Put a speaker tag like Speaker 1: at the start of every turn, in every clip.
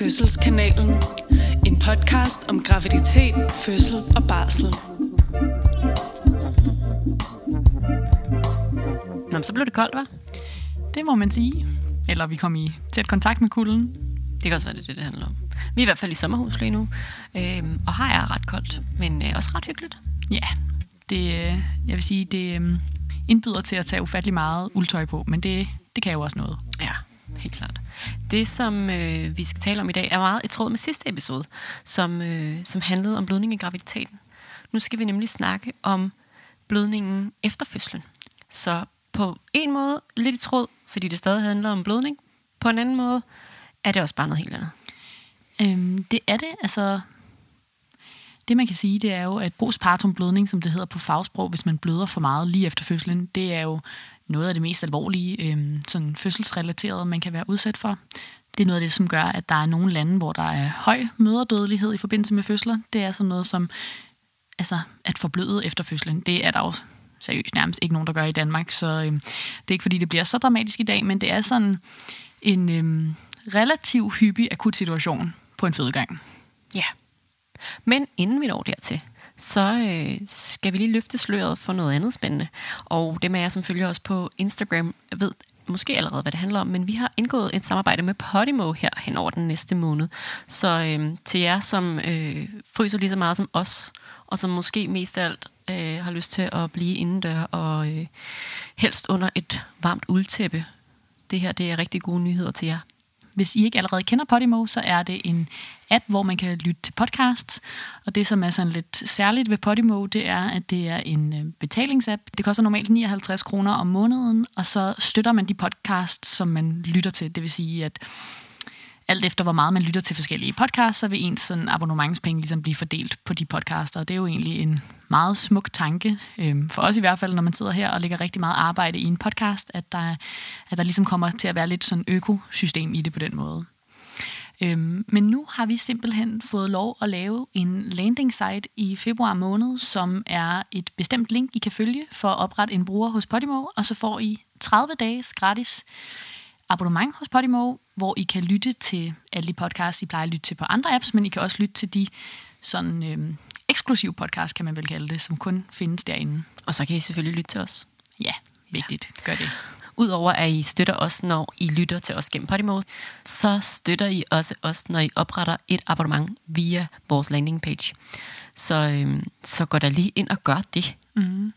Speaker 1: Fødselskanalen. En podcast om graviditet, fødsel og barsel.
Speaker 2: Nå, men så blev det koldt, var?
Speaker 3: Det må man sige. Eller vi kom i tæt kontakt med kulden.
Speaker 2: Det kan også være, det det, det handler om. Vi er i hvert fald i sommerhus lige nu, øhm, og her er ret koldt, men øh, også ret hyggeligt.
Speaker 3: Ja, det, øh, jeg vil sige, det øh, indbyder til at tage ufattelig meget uldtøj på, men det, det kan jo også noget.
Speaker 2: Ja, helt klart. Det, som øh, vi skal tale om i dag, er meget i tråd med sidste episode, som, øh, som handlede om blødning i graviditeten. Nu skal vi nemlig snakke om blødningen efter fødslen. Så på en måde lidt i tråd, fordi det stadig handler om blødning. På en anden måde er det også bare noget helt andet.
Speaker 3: Øhm, det er det, altså... Det man kan sige, det er jo, at postpartum blødning, som det hedder på fagsprog, hvis man bløder for meget lige efter fødslen, det er jo noget af det mest alvorlige øh, sådan fødselsrelaterede, man kan være udsat for. Det er noget af det, som gør, at der er nogle lande, hvor der er høj møderdødelighed i forbindelse med fødsler. Det er sådan noget som altså, at forbløde efter fødslen. Det er der også seriøst nærmest ikke nogen, der gør i Danmark, så øh, det er ikke fordi, det bliver så dramatisk i dag, men det er sådan en øh, relativ hyppig akut situation på en fødegang.
Speaker 2: Ja. Men inden vi når dertil, så øh, skal vi lige løfte sløret for noget andet spændende. Og dem af jer, som følger os på Instagram, ved måske allerede, hvad det handler om, men vi har indgået et samarbejde med Podimo her hen over den næste måned. Så øh, til jer, som øh, fryser lige så meget som os, og som måske mest af alt øh, har lyst til at blive indendør og øh, helst under et varmt uldtæppe, det her det er rigtig gode nyheder til jer.
Speaker 3: Hvis I ikke allerede kender Podimo, så er det en app, hvor man kan lytte til podcasts. Og det, som er sådan lidt særligt ved Podimo, det er, at det er en øh, betalingsapp. Det koster normalt 59 kroner om måneden, og så støtter man de podcasts, som man lytter til. Det vil sige, at alt efter hvor meget man lytter til forskellige podcasts, så vil ens sådan abonnementspenge ligesom blive fordelt på de podcaster. Og det er jo egentlig en meget smuk tanke, øhm, for os i hvert fald, når man sidder her og lægger rigtig meget arbejde i en podcast, at der, at der ligesom kommer til at være lidt sådan økosystem i det på den måde. Øhm, men nu har vi simpelthen fået lov at lave en landing site i februar måned, som er et bestemt link, I kan følge for at oprette en bruger hos Podimo, og så får I 30 dages gratis abonnement hos Podimo, hvor I kan lytte til alle de podcasts, I plejer at lytte til på andre apps, men I kan også lytte til de sådan øhm, eksklusive podcasts, kan man vel kalde det, som kun findes derinde.
Speaker 2: Og så kan I selvfølgelig lytte til os.
Speaker 3: Ja, vigtigt. Gør det.
Speaker 2: Udover at I støtter os, når I lytter til os gennem Podimo, så støtter I også os, når I opretter et abonnement via vores landing page. Så, øhm, så gå da lige ind og gør det.
Speaker 3: Mm.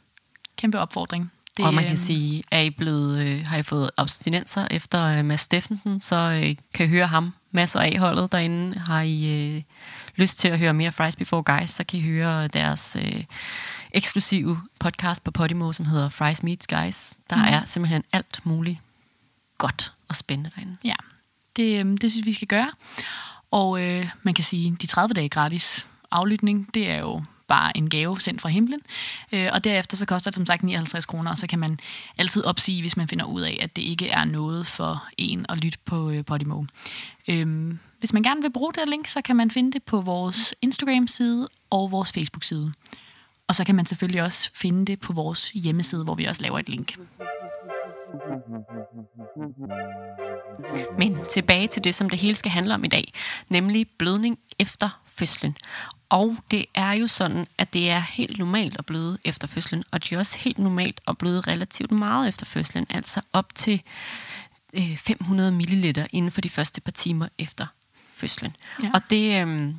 Speaker 3: Kæmpe opfordring.
Speaker 2: Det, og man kan sige, er I blevet, øh, har I fået abstinenser efter øh, Mads Steffensen, så øh, kan I høre ham, masser af holdet derinde. Har I øh, lyst til at høre mere Fries Before Guys, så kan I høre deres øh, eksklusive podcast på Podimo, som hedder Fries Meets Guys. Der mm. er simpelthen alt muligt godt og spændende derinde.
Speaker 3: Ja, det, øh, det synes vi skal gøre. Og øh, man kan sige, de 30 dage gratis aflytning, det er jo bare en gave sendt fra himlen. Øh, og derefter så koster det som sagt 59 kroner, og så kan man altid opsige, hvis man finder ud af, at det ikke er noget for en at lytte på øh, Podimo. Øh, hvis man gerne vil bruge det link, så kan man finde det på vores Instagram-side og vores Facebook-side. Og så kan man selvfølgelig også finde det på vores hjemmeside, hvor vi også laver et link.
Speaker 2: Men tilbage til det, som det hele skal handle om i dag, nemlig blødning efter fødslen. Og det er jo sådan, at det er helt normalt at bløde efter fødslen, og det er også helt normalt at bløde relativt meget efter fødslen, altså op til 500 øh, ml inden for de første par timer efter fødslen. Ja. Og det, øh,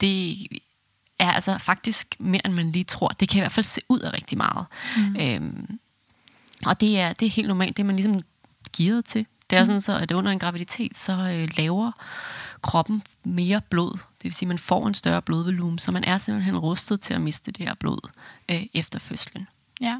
Speaker 2: det er altså faktisk mere, end man lige tror. Det kan i hvert fald se ud af rigtig meget. Mm. Øhm, og det er, det er helt normalt, det er man ligesom gearet til. Det er mm. sådan så, at under en graviditet, så øh, laver kroppen mere blod. Det vil sige, at man får en større blodvolumen, så man er simpelthen rustet til at miste det her blod øh, efter fødslen.
Speaker 3: Ja.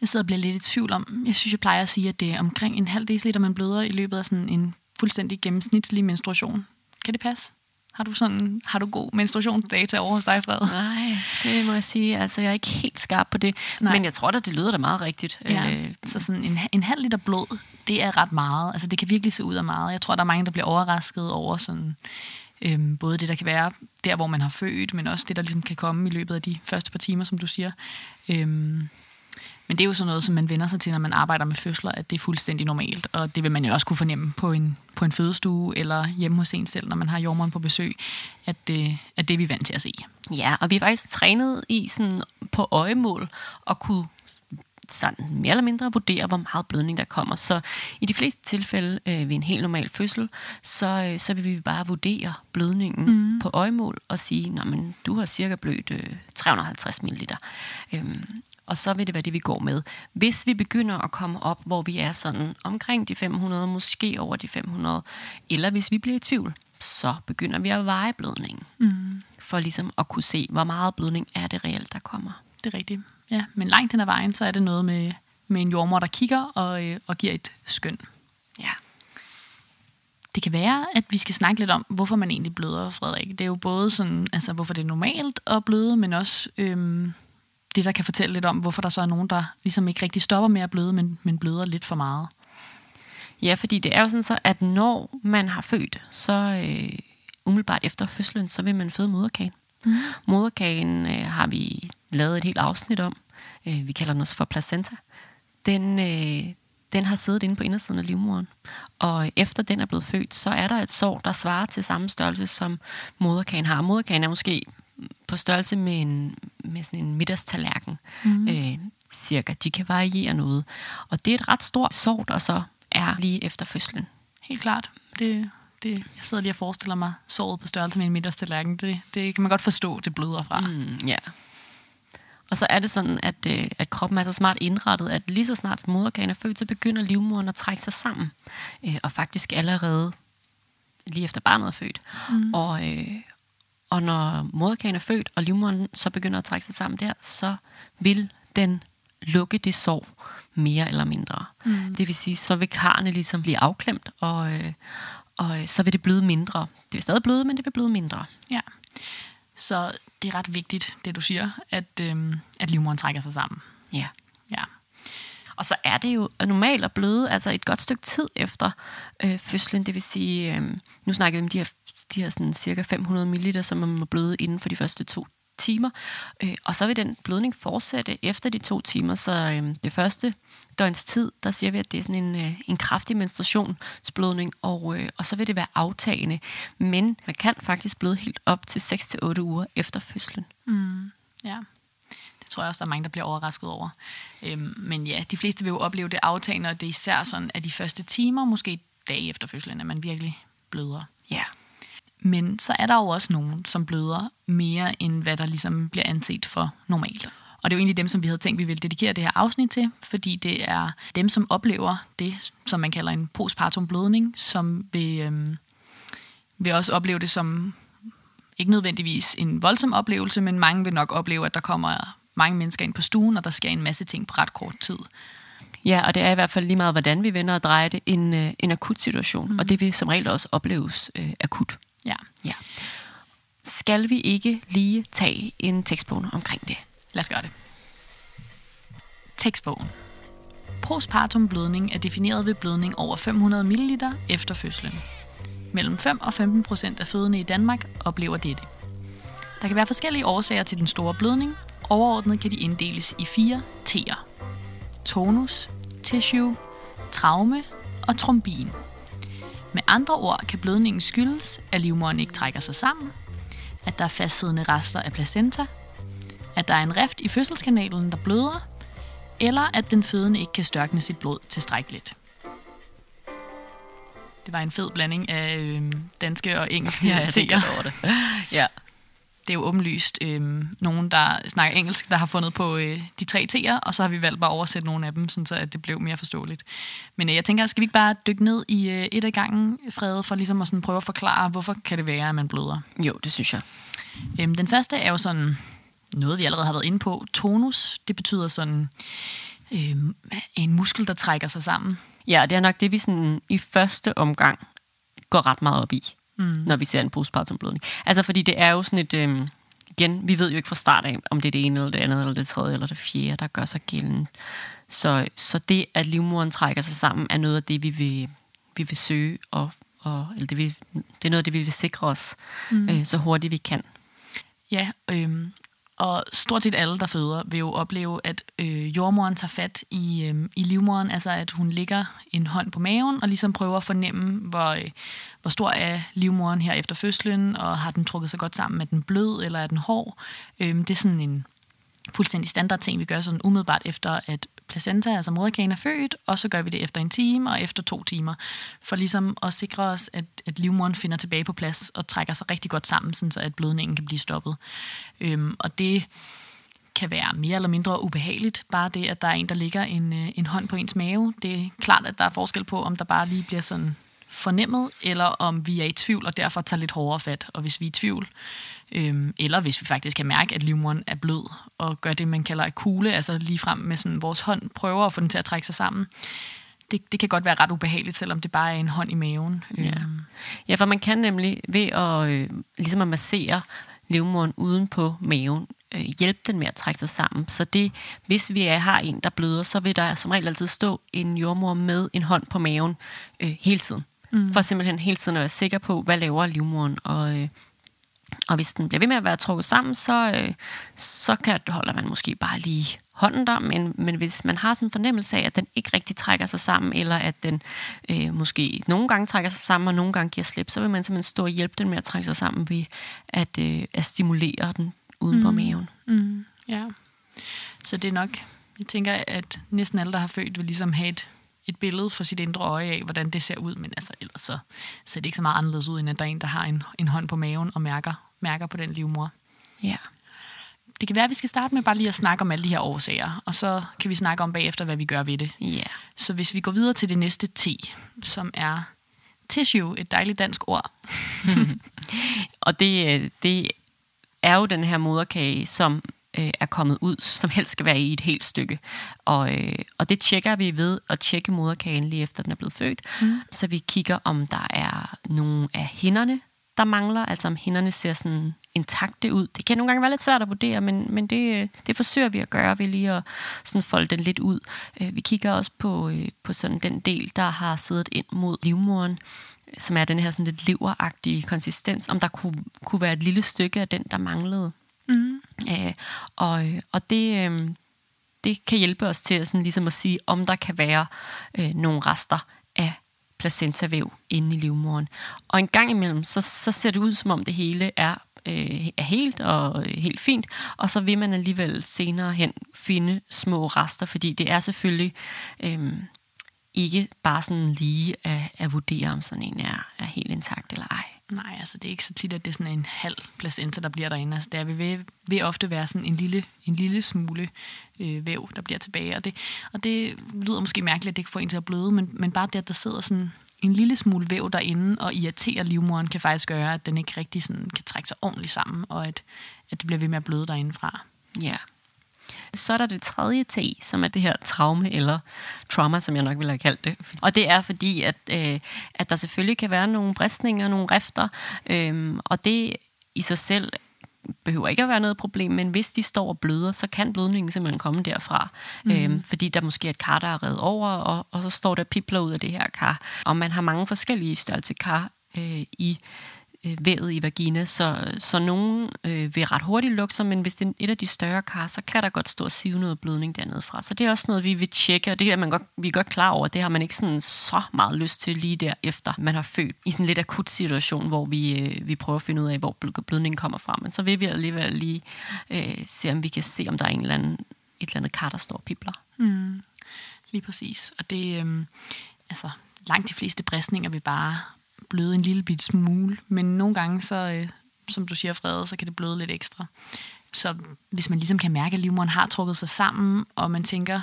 Speaker 3: Jeg sidder og bliver lidt i tvivl om, jeg synes, jeg plejer at sige, at det er omkring en halv deciliter, man bløder i løbet af sådan en fuldstændig gennemsnitlig menstruation. Kan det passe? Har du, sådan, har du god menstruationsdata over hos dig, Fred?
Speaker 2: Nej, det må jeg sige. Altså, jeg er ikke helt skarp på det. Nej. Men jeg tror da, det lyder da meget rigtigt.
Speaker 3: Ja, øh, så sådan en, en halv liter blod, det er ret meget. Altså, det kan virkelig se ud af meget. Jeg tror, der er mange, der bliver overrasket over sådan, øhm, både det, der kan være der, hvor man har født, men også det, der ligesom kan komme i løbet af de første par timer, som du siger. Øhm, Men det er jo sådan noget, som man vender sig til, når man arbejder med fødsler, at det er fuldstændig normalt. Og det vil man jo også kunne fornemme på en, på en fødestue eller hjemme hos en selv, når man har jordmoren på besøg, at det, at det er vi vant til at se.
Speaker 2: Ja, og vi er faktisk trænet i sådan på øjemål at kunne sådan mere eller mindre vurdere, hvor meget blødning der kommer. Så i de fleste tilfælde øh, ved en helt normal fødsel, så, øh, så vil vi bare vurdere blødningen mm. på øjemål og sige, men du har cirka blødt øh, 350 ml. Øhm, og så vil det være det, vi går med. Hvis vi begynder at komme op, hvor vi er sådan omkring de 500, måske over de 500, eller hvis vi bliver i tvivl, så begynder vi at veje blødningen. Mm. For ligesom at kunne se, hvor meget blødning er det reelt, der kommer.
Speaker 3: Det er rigtigt. Ja, men langt hen ad vejen, så er det noget med, med en jordmor, der kigger og, øh, og giver et skøn.
Speaker 2: Ja.
Speaker 3: Det kan være, at vi skal snakke lidt om, hvorfor man egentlig bløder, Frederik. Det er jo både sådan, altså, hvorfor det er normalt at bløde, men også øhm, det, der kan fortælle lidt om, hvorfor der så er nogen, der ligesom ikke rigtig stopper med at bløde, men, men bløder lidt for meget.
Speaker 2: Ja, fordi det er jo sådan så, at når man har født, så øh, umiddelbart efter fødslen, så vil man føde moderkagen. Mm. Moderkagen øh, har vi lavet et helt afsnit om. Øh, vi kalder den også for placenta. Den, øh, den har siddet inde på indersiden af livmoderen. Og efter den er blevet født, så er der et sår, der svarer til samme størrelse, som moderkagen har. Moderkagen er måske på størrelse med, en, med sådan en middagstallerken. Mm. Øh, cirka. De kan variere noget. Og det er et ret stort sår, der så er lige efter fødslen.
Speaker 3: Helt klart. Det, det, jeg sidder lige og forestiller mig såret på størrelse med en middagstallerken. Det, det kan man godt forstå, det bløder fra.
Speaker 2: Mm, ja. Og så er det sådan, at, øh, at kroppen er så smart indrettet, at lige så snart moderkagen er født, så begynder livmoderen at trække sig sammen. Øh, og faktisk allerede lige efter barnet er født. Mm. Og, øh, og når moderkagen er født, og livmoderen så begynder at trække sig sammen der, så vil den lukke det sår mere eller mindre. Mm. Det vil sige, så vil karne ligesom blive afklemt, og, øh, og øh, så vil det bløde mindre. Det vil stadig bløde, men det vil bløde mindre.
Speaker 3: Ja. Så det er ret vigtigt, det du siger, at, øhm, at livmoderen trækker sig sammen.
Speaker 2: Ja.
Speaker 3: Ja.
Speaker 2: Og så er det jo normalt at bløde altså et godt stykke tid efter øh, fødslen. Det vil sige, øh, nu snakker vi om de her, de her sådan cirka 500 ml, som man må bløde inden for de første to timer. Øh, og så vil den blødning fortsætte efter de to timer. Så øh, det første døgns tid, der siger vi, at det er sådan en, øh, en kraftig menstruationsblødning, og, øh, og så vil det være aftagende. Men man kan faktisk bløde helt op til 6-8 uger efter fødslen.
Speaker 3: Mm, ja, det tror jeg også, der er mange, der bliver overrasket over. Øhm, men ja, de fleste vil jo opleve det aftagende, og det er især sådan, at de første timer, måske dage efter fødslen, at man virkelig bløder.
Speaker 2: Ja.
Speaker 3: Men så er der jo også nogen, som bløder mere, end hvad der ligesom bliver anset for normalt. Og det er jo egentlig dem, som vi havde tænkt, vi ville dedikere det her afsnit til, fordi det er dem, som oplever det, som man kalder en postpartum blødning, som vil, øhm, vil også opleve det som ikke nødvendigvis en voldsom oplevelse, men mange vil nok opleve, at der kommer mange mennesker ind på stuen, og der sker en masse ting på ret kort tid.
Speaker 2: Ja, og det er i hvert fald lige meget, hvordan vi vender og drejer det, en, øh, en akut situation. Mm. Og det vil som regel også opleves øh, akut.
Speaker 3: Ja.
Speaker 2: ja. Skal vi ikke lige tage en tekstbog omkring det?
Speaker 3: Lad os gøre det. Tekstbogen. Postpartum blødning er defineret ved blødning over 500 ml efter fødslen. Mellem 5 og 15 procent af fødende i Danmark oplever dette. Der kan være forskellige årsager til den store blødning. Overordnet kan de inddeles i fire T'er. Tonus, tissue, traume og trombin. Med andre ord kan blødningen skyldes, at livmoderen ikke trækker sig sammen, at der er fastsiddende rester af placenta, at der er en rift i fødselskanalen, der bløder, eller at den fødende ikke kan størkne sit blod tilstrækkeligt. Det var en fed blanding af øh, danske og engelske
Speaker 2: ja, jeg over det. ja.
Speaker 3: Det er jo åbenlyst øh, nogen, der snakker engelsk, der har fundet på øh, de tre T'er, og så har vi valgt bare at oversætte nogle af dem, sådan så at det blev mere forståeligt. Men øh, jeg tænker, skal vi ikke bare dykke ned i øh, et af gangen, Frede, for ligesom at sådan prøve at forklare, hvorfor kan det være, at man bløder?
Speaker 2: Jo, det synes jeg.
Speaker 3: Øh, den første er jo sådan noget, vi allerede har været inde på. Tonus, det betyder sådan øh, en muskel, der trækker sig sammen.
Speaker 2: Ja, det er nok det, vi sådan i første omgang går ret meget op i, mm. når vi ser en postpartum blødning. Altså, fordi det er jo sådan et... Øh, igen, vi ved jo ikke fra start af, om det er det ene, eller det andet, eller det tredje, eller det fjerde, der gør sig gældende. Så, så det, at livmoderen trækker sig sammen, er noget af det, vi vil, vi vil søge, og, og, eller det, vi, det er noget af det, vi vil sikre os mm. øh, så hurtigt vi kan.
Speaker 3: Ja, øh, og stort set alle, der føder, vil jo opleve, at øh, jordmoren tager fat i, øh, i livmoderen, altså at hun ligger en hånd på maven og ligesom prøver at fornemme, hvor, øh, hvor stor er livmoderen her efter fødslen, og har den trukket sig godt sammen med den blød, eller er den hård. Øh, det er sådan en fuldstændig standard ting, vi gør sådan umiddelbart efter, at placenta, altså moderkagen, er født, og så gør vi det efter en time og efter to timer, for ligesom at sikre os, at, at livmoderen finder tilbage på plads og trækker sig rigtig godt sammen, sådan så at blødningen kan blive stoppet. Øhm, og det kan være mere eller mindre ubehageligt, bare det, at der er en, der ligger en, øh, en hånd på ens mave. Det er klart, at der er forskel på, om der bare lige bliver sådan fornemmet, eller om vi er i tvivl, og derfor tager lidt hårdere fat. Og hvis vi er i tvivl, øhm, eller hvis vi faktisk kan mærke, at livmoderen er blød, og gør det, man kalder at kugle, altså lige frem med sådan, vores hånd prøver at få den til at trække sig sammen, det, det kan godt være ret ubehageligt, selvom det bare er en hånd i maven.
Speaker 2: Ja,
Speaker 3: Øhm,
Speaker 2: ja for man kan nemlig ved at, øh, ligesom at massere livmoderen uden på maven, øh, hjælpe den med at trække sig sammen. Så det, hvis vi er, har en, der bløder, så vil der som regel altid stå en jordmor med en hånd på maven øh, hele tiden. Mm. For simpelthen hele tiden at være sikker på, hvad laver livmoderen. Og, øh, og hvis den bliver ved med at være trukket sammen, så, øh, så kan, holder man måske bare lige hånden der, men, men hvis man har sådan en fornemmelse af, at den ikke rigtig trækker sig sammen, eller at den øh, måske nogle gange trækker sig sammen, og nogle gange giver slip, så vil man simpelthen stå og hjælpe den med at trække sig sammen ved at, øh, at stimulere den uden mm. på maven.
Speaker 3: Mm, ja. Så det er nok, jeg tænker, at næsten alle, der har født, vil ligesom have et, et billede for sit indre øje af, hvordan det ser ud, men altså ellers så ser det ikke så meget anderledes ud, end at der er en, der har en, en hånd på maven og mærker, mærker på den livmor.
Speaker 2: Ja.
Speaker 3: Det kan være, at vi skal starte med bare lige at snakke om alle de her årsager, og så kan vi snakke om bagefter, hvad vi gør ved det.
Speaker 2: Ja.
Speaker 3: Så hvis vi går videre til det næste T, som er tissue, et dejligt dansk ord.
Speaker 2: Og det, øh, det er jo den her moderkage, som øh, er kommet ud, som helst skal være i et helt stykke. Og, øh, og det tjekker vi ved at tjekke moderkagen lige efter den er blevet født. Mm. Så vi kigger, om der er nogle af hinderne, der mangler, altså om hinderne ser sådan intakte ud. Det kan nogle gange være lidt svært at vurdere, men, men det, øh, det forsøger vi at gøre ved lige at sådan folde den lidt ud. Øh, Vi kigger også på, øh, på sådan den del, der har siddet ind mod livmoderen, som er den her sådan lidt leveragtige konsistens, om der kunne, kunne være et lille stykke af den, der manglede.
Speaker 3: Mm.
Speaker 2: Øh, og, og det, øh, det kan hjælpe os til at, sådan, ligesom at sige, om der kan være øh, nogle rester af placentavæv inde i livmoderen. Og en gang imellem, så, så ser det ud, som om det hele er, øh, er helt og helt fint, og så vil man alligevel senere hen finde små rester, fordi det er selvfølgelig øh, ikke bare sådan lige at, at vurdere, om sådan en er, er helt intakt eller ej.
Speaker 3: Nej, altså det er ikke så tit, at det er sådan en halv placenta, der bliver derinde. Altså, det er, vil, vil, vil ofte være sådan en lille, en lille smule øh, væv, der bliver tilbage. Og det, og det lyder måske mærkeligt, at det ikke får en til at bløde, men, men bare det, at der sidder sådan en lille smule væv derinde og irriterer livmoderen, kan faktisk gøre, at den ikke rigtig sådan kan trække sig ordentligt sammen, og at, at det bliver ved med at bløde derindefra.
Speaker 2: Ja. Så er der det tredje T, som er det her traume eller trauma, som jeg nok ville have kaldt det. Og det er fordi, at, øh, at der selvfølgelig kan være nogle bristninger, nogle rifter, øh, og det i sig selv behøver ikke at være noget problem, men hvis de står og bløder, så kan blødningen simpelthen komme derfra. Mm. Øhm, fordi der måske er et kar, der er reddet over, og, og så står der pipler ud af det her kar. Og man har mange forskellige størrelse kar øh, i Øh, vævet i vagina, så, så nogen øh, vil ret hurtigt lukke sig, men hvis det er et af de større kar, så kan der godt stå og sive noget blødning dernede fra. Så det er også noget, vi vil tjekke, og det er man godt, vi er godt klar over, det har man ikke sådan så meget lyst til lige derefter, man har født i sådan en lidt akut situation, hvor vi, øh, vi prøver at finde ud af, hvor blødningen kommer fra. Men så vil vi alligevel lige øh, se, om vi kan se, om der er en eller anden, et eller andet kar, der står og pipler.
Speaker 3: Mm. Lige præcis. Og det, øh, altså, langt de fleste bristninger vil bare bløde en lille bit smule, men nogle gange, så, øh, som du siger, Frede, så kan det bløde lidt ekstra. Så hvis man ligesom kan mærke, at livmoderen har trukket sig sammen, og man tænker,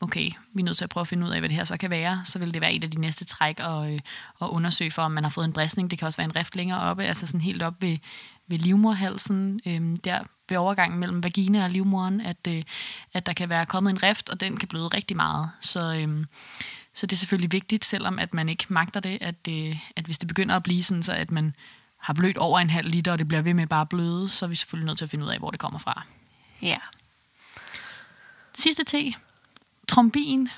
Speaker 3: okay, vi er nødt til at prøve at finde ud af, hvad det her så kan være, så vil det være et af de næste træk at, øh, at undersøge for, om man har fået en bristning. Det kan også være en rift længere oppe, altså sådan helt op ved, ved livmorhalsen, øh, der ved overgangen mellem vagina og livmoderen, at, øh, at der kan være kommet en rift, og den kan bløde rigtig meget. Så, øh, så det er selvfølgelig vigtigt, selvom at man ikke magter det, at, øh, at hvis det begynder at blive sådan, så at man har blødt over en halv liter, og det bliver ved med bare bløde, så er vi selvfølgelig nødt til at finde ud af, hvor det kommer fra.
Speaker 2: Ja.
Speaker 3: Sidste T. Trombin.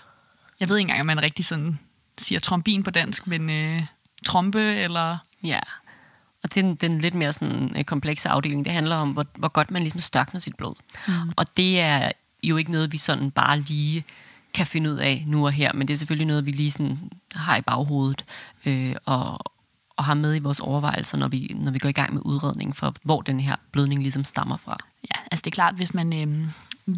Speaker 3: Jeg ved ikke engang, om man rigtig sådan siger trombin på dansk, men øh, trompe eller...
Speaker 2: Ja. Og det er den, den lidt mere sådan, øh, komplekse afdeling. Det handler om, hvor, hvor godt man ligesom størkner sit blod. Mm. Og det er jo ikke noget, vi sådan bare lige kan finde ud af nu og her, men det er selvfølgelig noget, vi lige sådan har i baghovedet øh, og, og har med i vores overvejelser, når vi, når vi går i gang med udredningen for, hvor den her blødning ligesom stammer fra.
Speaker 3: Ja, altså det er klart, hvis man øh,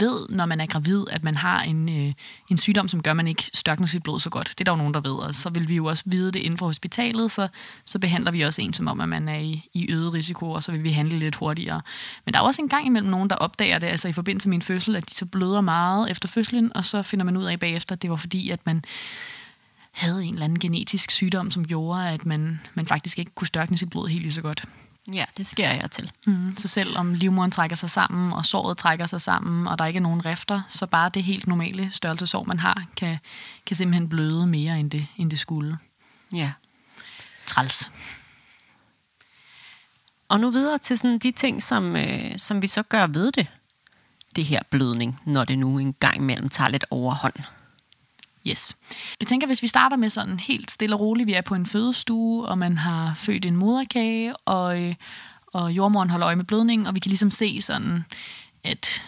Speaker 3: ved, når man er gravid, at man har en, øh, en sygdom, som gør, at man ikke størkner sit blod så godt. Det er der jo nogen, der ved, og så vil vi jo også vide det inden for hospitalet, så, så behandler vi også en som om, at man er i, i øget risiko, og så vil vi handle lidt hurtigere. Men der er også en gang imellem nogen, der opdager det, altså i forbindelse med en fødsel, at de så bløder meget efter fødslen, og så finder man ud af bagefter, at det var fordi, at man havde en eller anden genetisk sygdom, som gjorde, at man, man faktisk ikke kunne størkne sit blod helt lige så godt.
Speaker 2: Ja, det sker jeg til.
Speaker 3: Mm, så selvom livmoderen trækker sig sammen, og såret trækker sig sammen, og der ikke er nogen rifter, så bare det helt normale størrelsesår, man har, kan, kan simpelthen bløde mere, end det, end det skulle.
Speaker 2: Ja.
Speaker 3: Træls.
Speaker 2: Og nu videre til sådan de ting, som, øh, som vi så gør ved det. Det her blødning, når det nu en gang imellem tager lidt overhånd.
Speaker 3: Yes. Jeg tænker, hvis vi starter med sådan helt stille og roligt, vi er på en fødestue, og man har født en moderkage, og, øh, og jordmoren holder øje med blødningen, og vi kan ligesom se sådan, at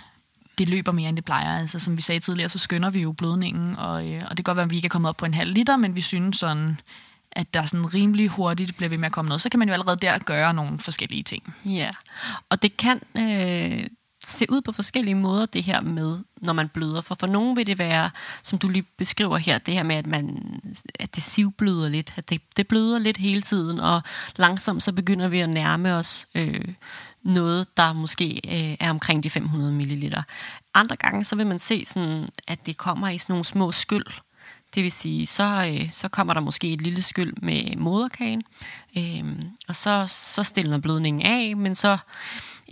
Speaker 3: det løber mere, end det plejer. Altså, som vi sagde tidligere, så skynder vi jo blødningen, og, øh, og det kan godt være, at vi ikke er kommet op på en halv liter, men vi synes sådan, at der sådan rimelig hurtigt bliver ved med at komme noget, så kan man jo allerede der gøre nogle forskellige ting.
Speaker 2: Ja, og det kan øh, se ud på forskellige måder, det her med, når man bløder. For for nogen vil det være, som du lige beskriver her, det her med, at, man, at det sivbløder lidt, at det, det bløder lidt hele tiden, og langsomt så begynder vi at nærme os øh, noget, der måske øh, er omkring de 500 ml. Andre gange, så vil man se, sådan, at det kommer i sådan nogle små skyld, det vil sige, så, øh, så kommer der måske et lille skyld med moderkagen, øh, og så, så stiller blødningen af, men så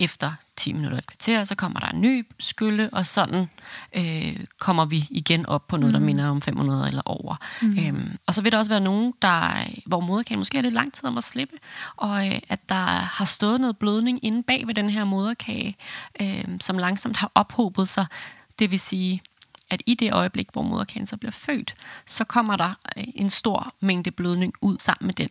Speaker 2: efter 10 minutter et kvarter, så kommer der en ny skylde, og sådan øh, kommer vi igen op på noget, mm. der minder om 500 eller over. Mm. Øhm, og så vil der også være nogen, der, hvor moderkagen måske er lidt lang tid om at slippe, og øh, at der har stået noget blødning inde bag ved den her moderkage, øh, som langsomt har ophobet sig. Det vil sige, at i det øjeblik, hvor moderkagen så bliver født, så kommer der øh, en stor mængde blødning ud sammen med den.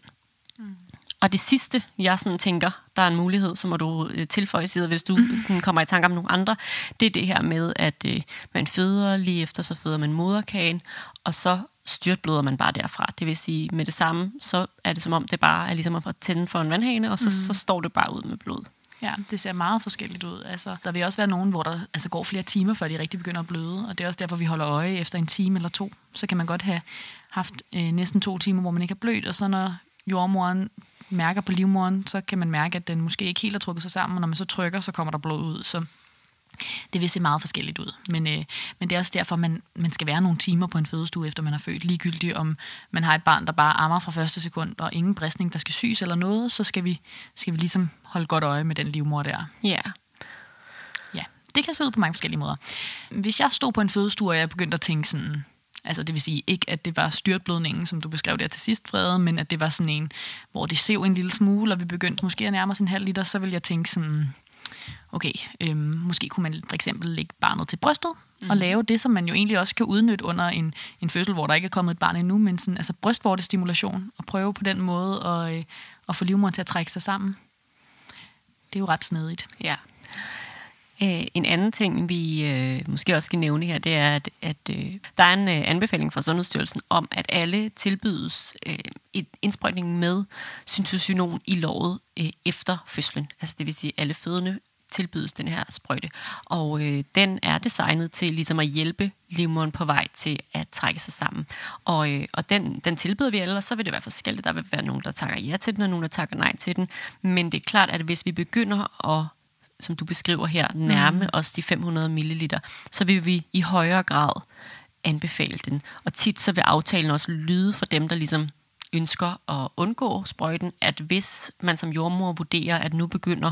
Speaker 2: Og det sidste, jeg sådan tænker, der er en mulighed, så må du øh, tilføje side, hvis du mm. sådan kommer i tanke om nogle andre, det er det her med, at øh, man føder lige efter, så føder man moderkagen, og så styrtbløder man bare derfra. Det vil sige, med det samme, så er det som om, det bare er ligesom at tænde for en vandhane, og så, mm. så står det bare ud med blod.
Speaker 3: Ja, det ser meget forskelligt ud. Altså, der vil også være nogen, hvor der altså, går flere timer, før de rigtig begynder at bløde, og det er også derfor, vi holder øje efter en time eller to. Så kan man godt have haft øh, næsten to timer, hvor man ikke har blødt, og så når jordmoren mærker på livmoren, så kan man mærke, at den måske ikke helt har trukket sig sammen, og når man så trykker, så kommer der blod ud. Så det vil se meget forskelligt ud. Men, øh, men det er også derfor, man, man skal være nogle timer på en fødestue, efter man har født. Ligegyldigt om man har et barn, der bare ammer fra første sekund, og ingen bristning, der skal sys eller noget, så skal vi, skal vi ligesom holde godt øje med den livmor der.
Speaker 2: Ja. Yeah.
Speaker 3: Ja, det kan se ud på mange forskellige måder. Hvis jeg stod på en fødestue, og jeg begyndte at tænke sådan, Altså det vil sige ikke, at det var styrtblødningen, som du beskrev der til sidst, Frede, men at det var sådan en, hvor det sev en lille smule, og vi begyndte måske at nærme os en halv liter, så vil jeg tænke sådan, okay, øhm, måske kunne man for eksempel lægge barnet til brystet, mm. og mhm. lave det, som man jo egentlig også kan udnytte under en, en fødsel, hvor der ikke er kommet et barn endnu, men sådan, altså brystvortestimulation, og prøve på den måde at, øh, at få livmoderen til at trække sig sammen. Det er jo ret snedigt.
Speaker 2: Ja. Øh, en anden ting, vi øh, måske også skal nævne her, det er, at, at øh, der er en øh, anbefaling fra Sundhedsstyrelsen om, at alle tilbydes øh, et indsprøjtning med syntocinon i lovet øh, efter fødslen. Altså det vil sige, at alle fødende tilbydes den her sprøjte. Og øh, den er designet til ligesom at hjælpe livmoderen på vej til at trække sig sammen. Og, øh, og den, den tilbyder vi ellers, så vil det være forskelligt. Der vil være nogen, der takker ja til den, og nogen, der takker nej til den. Men det er klart, at hvis vi begynder at som du beskriver her, nærme mm. os de 500 ml, så vil vi i højere grad anbefale den. Og tit så vil aftalen også lyde for dem, der ligesom ønsker at undgå sprøjten, at hvis man som jordmor vurderer, at nu begynder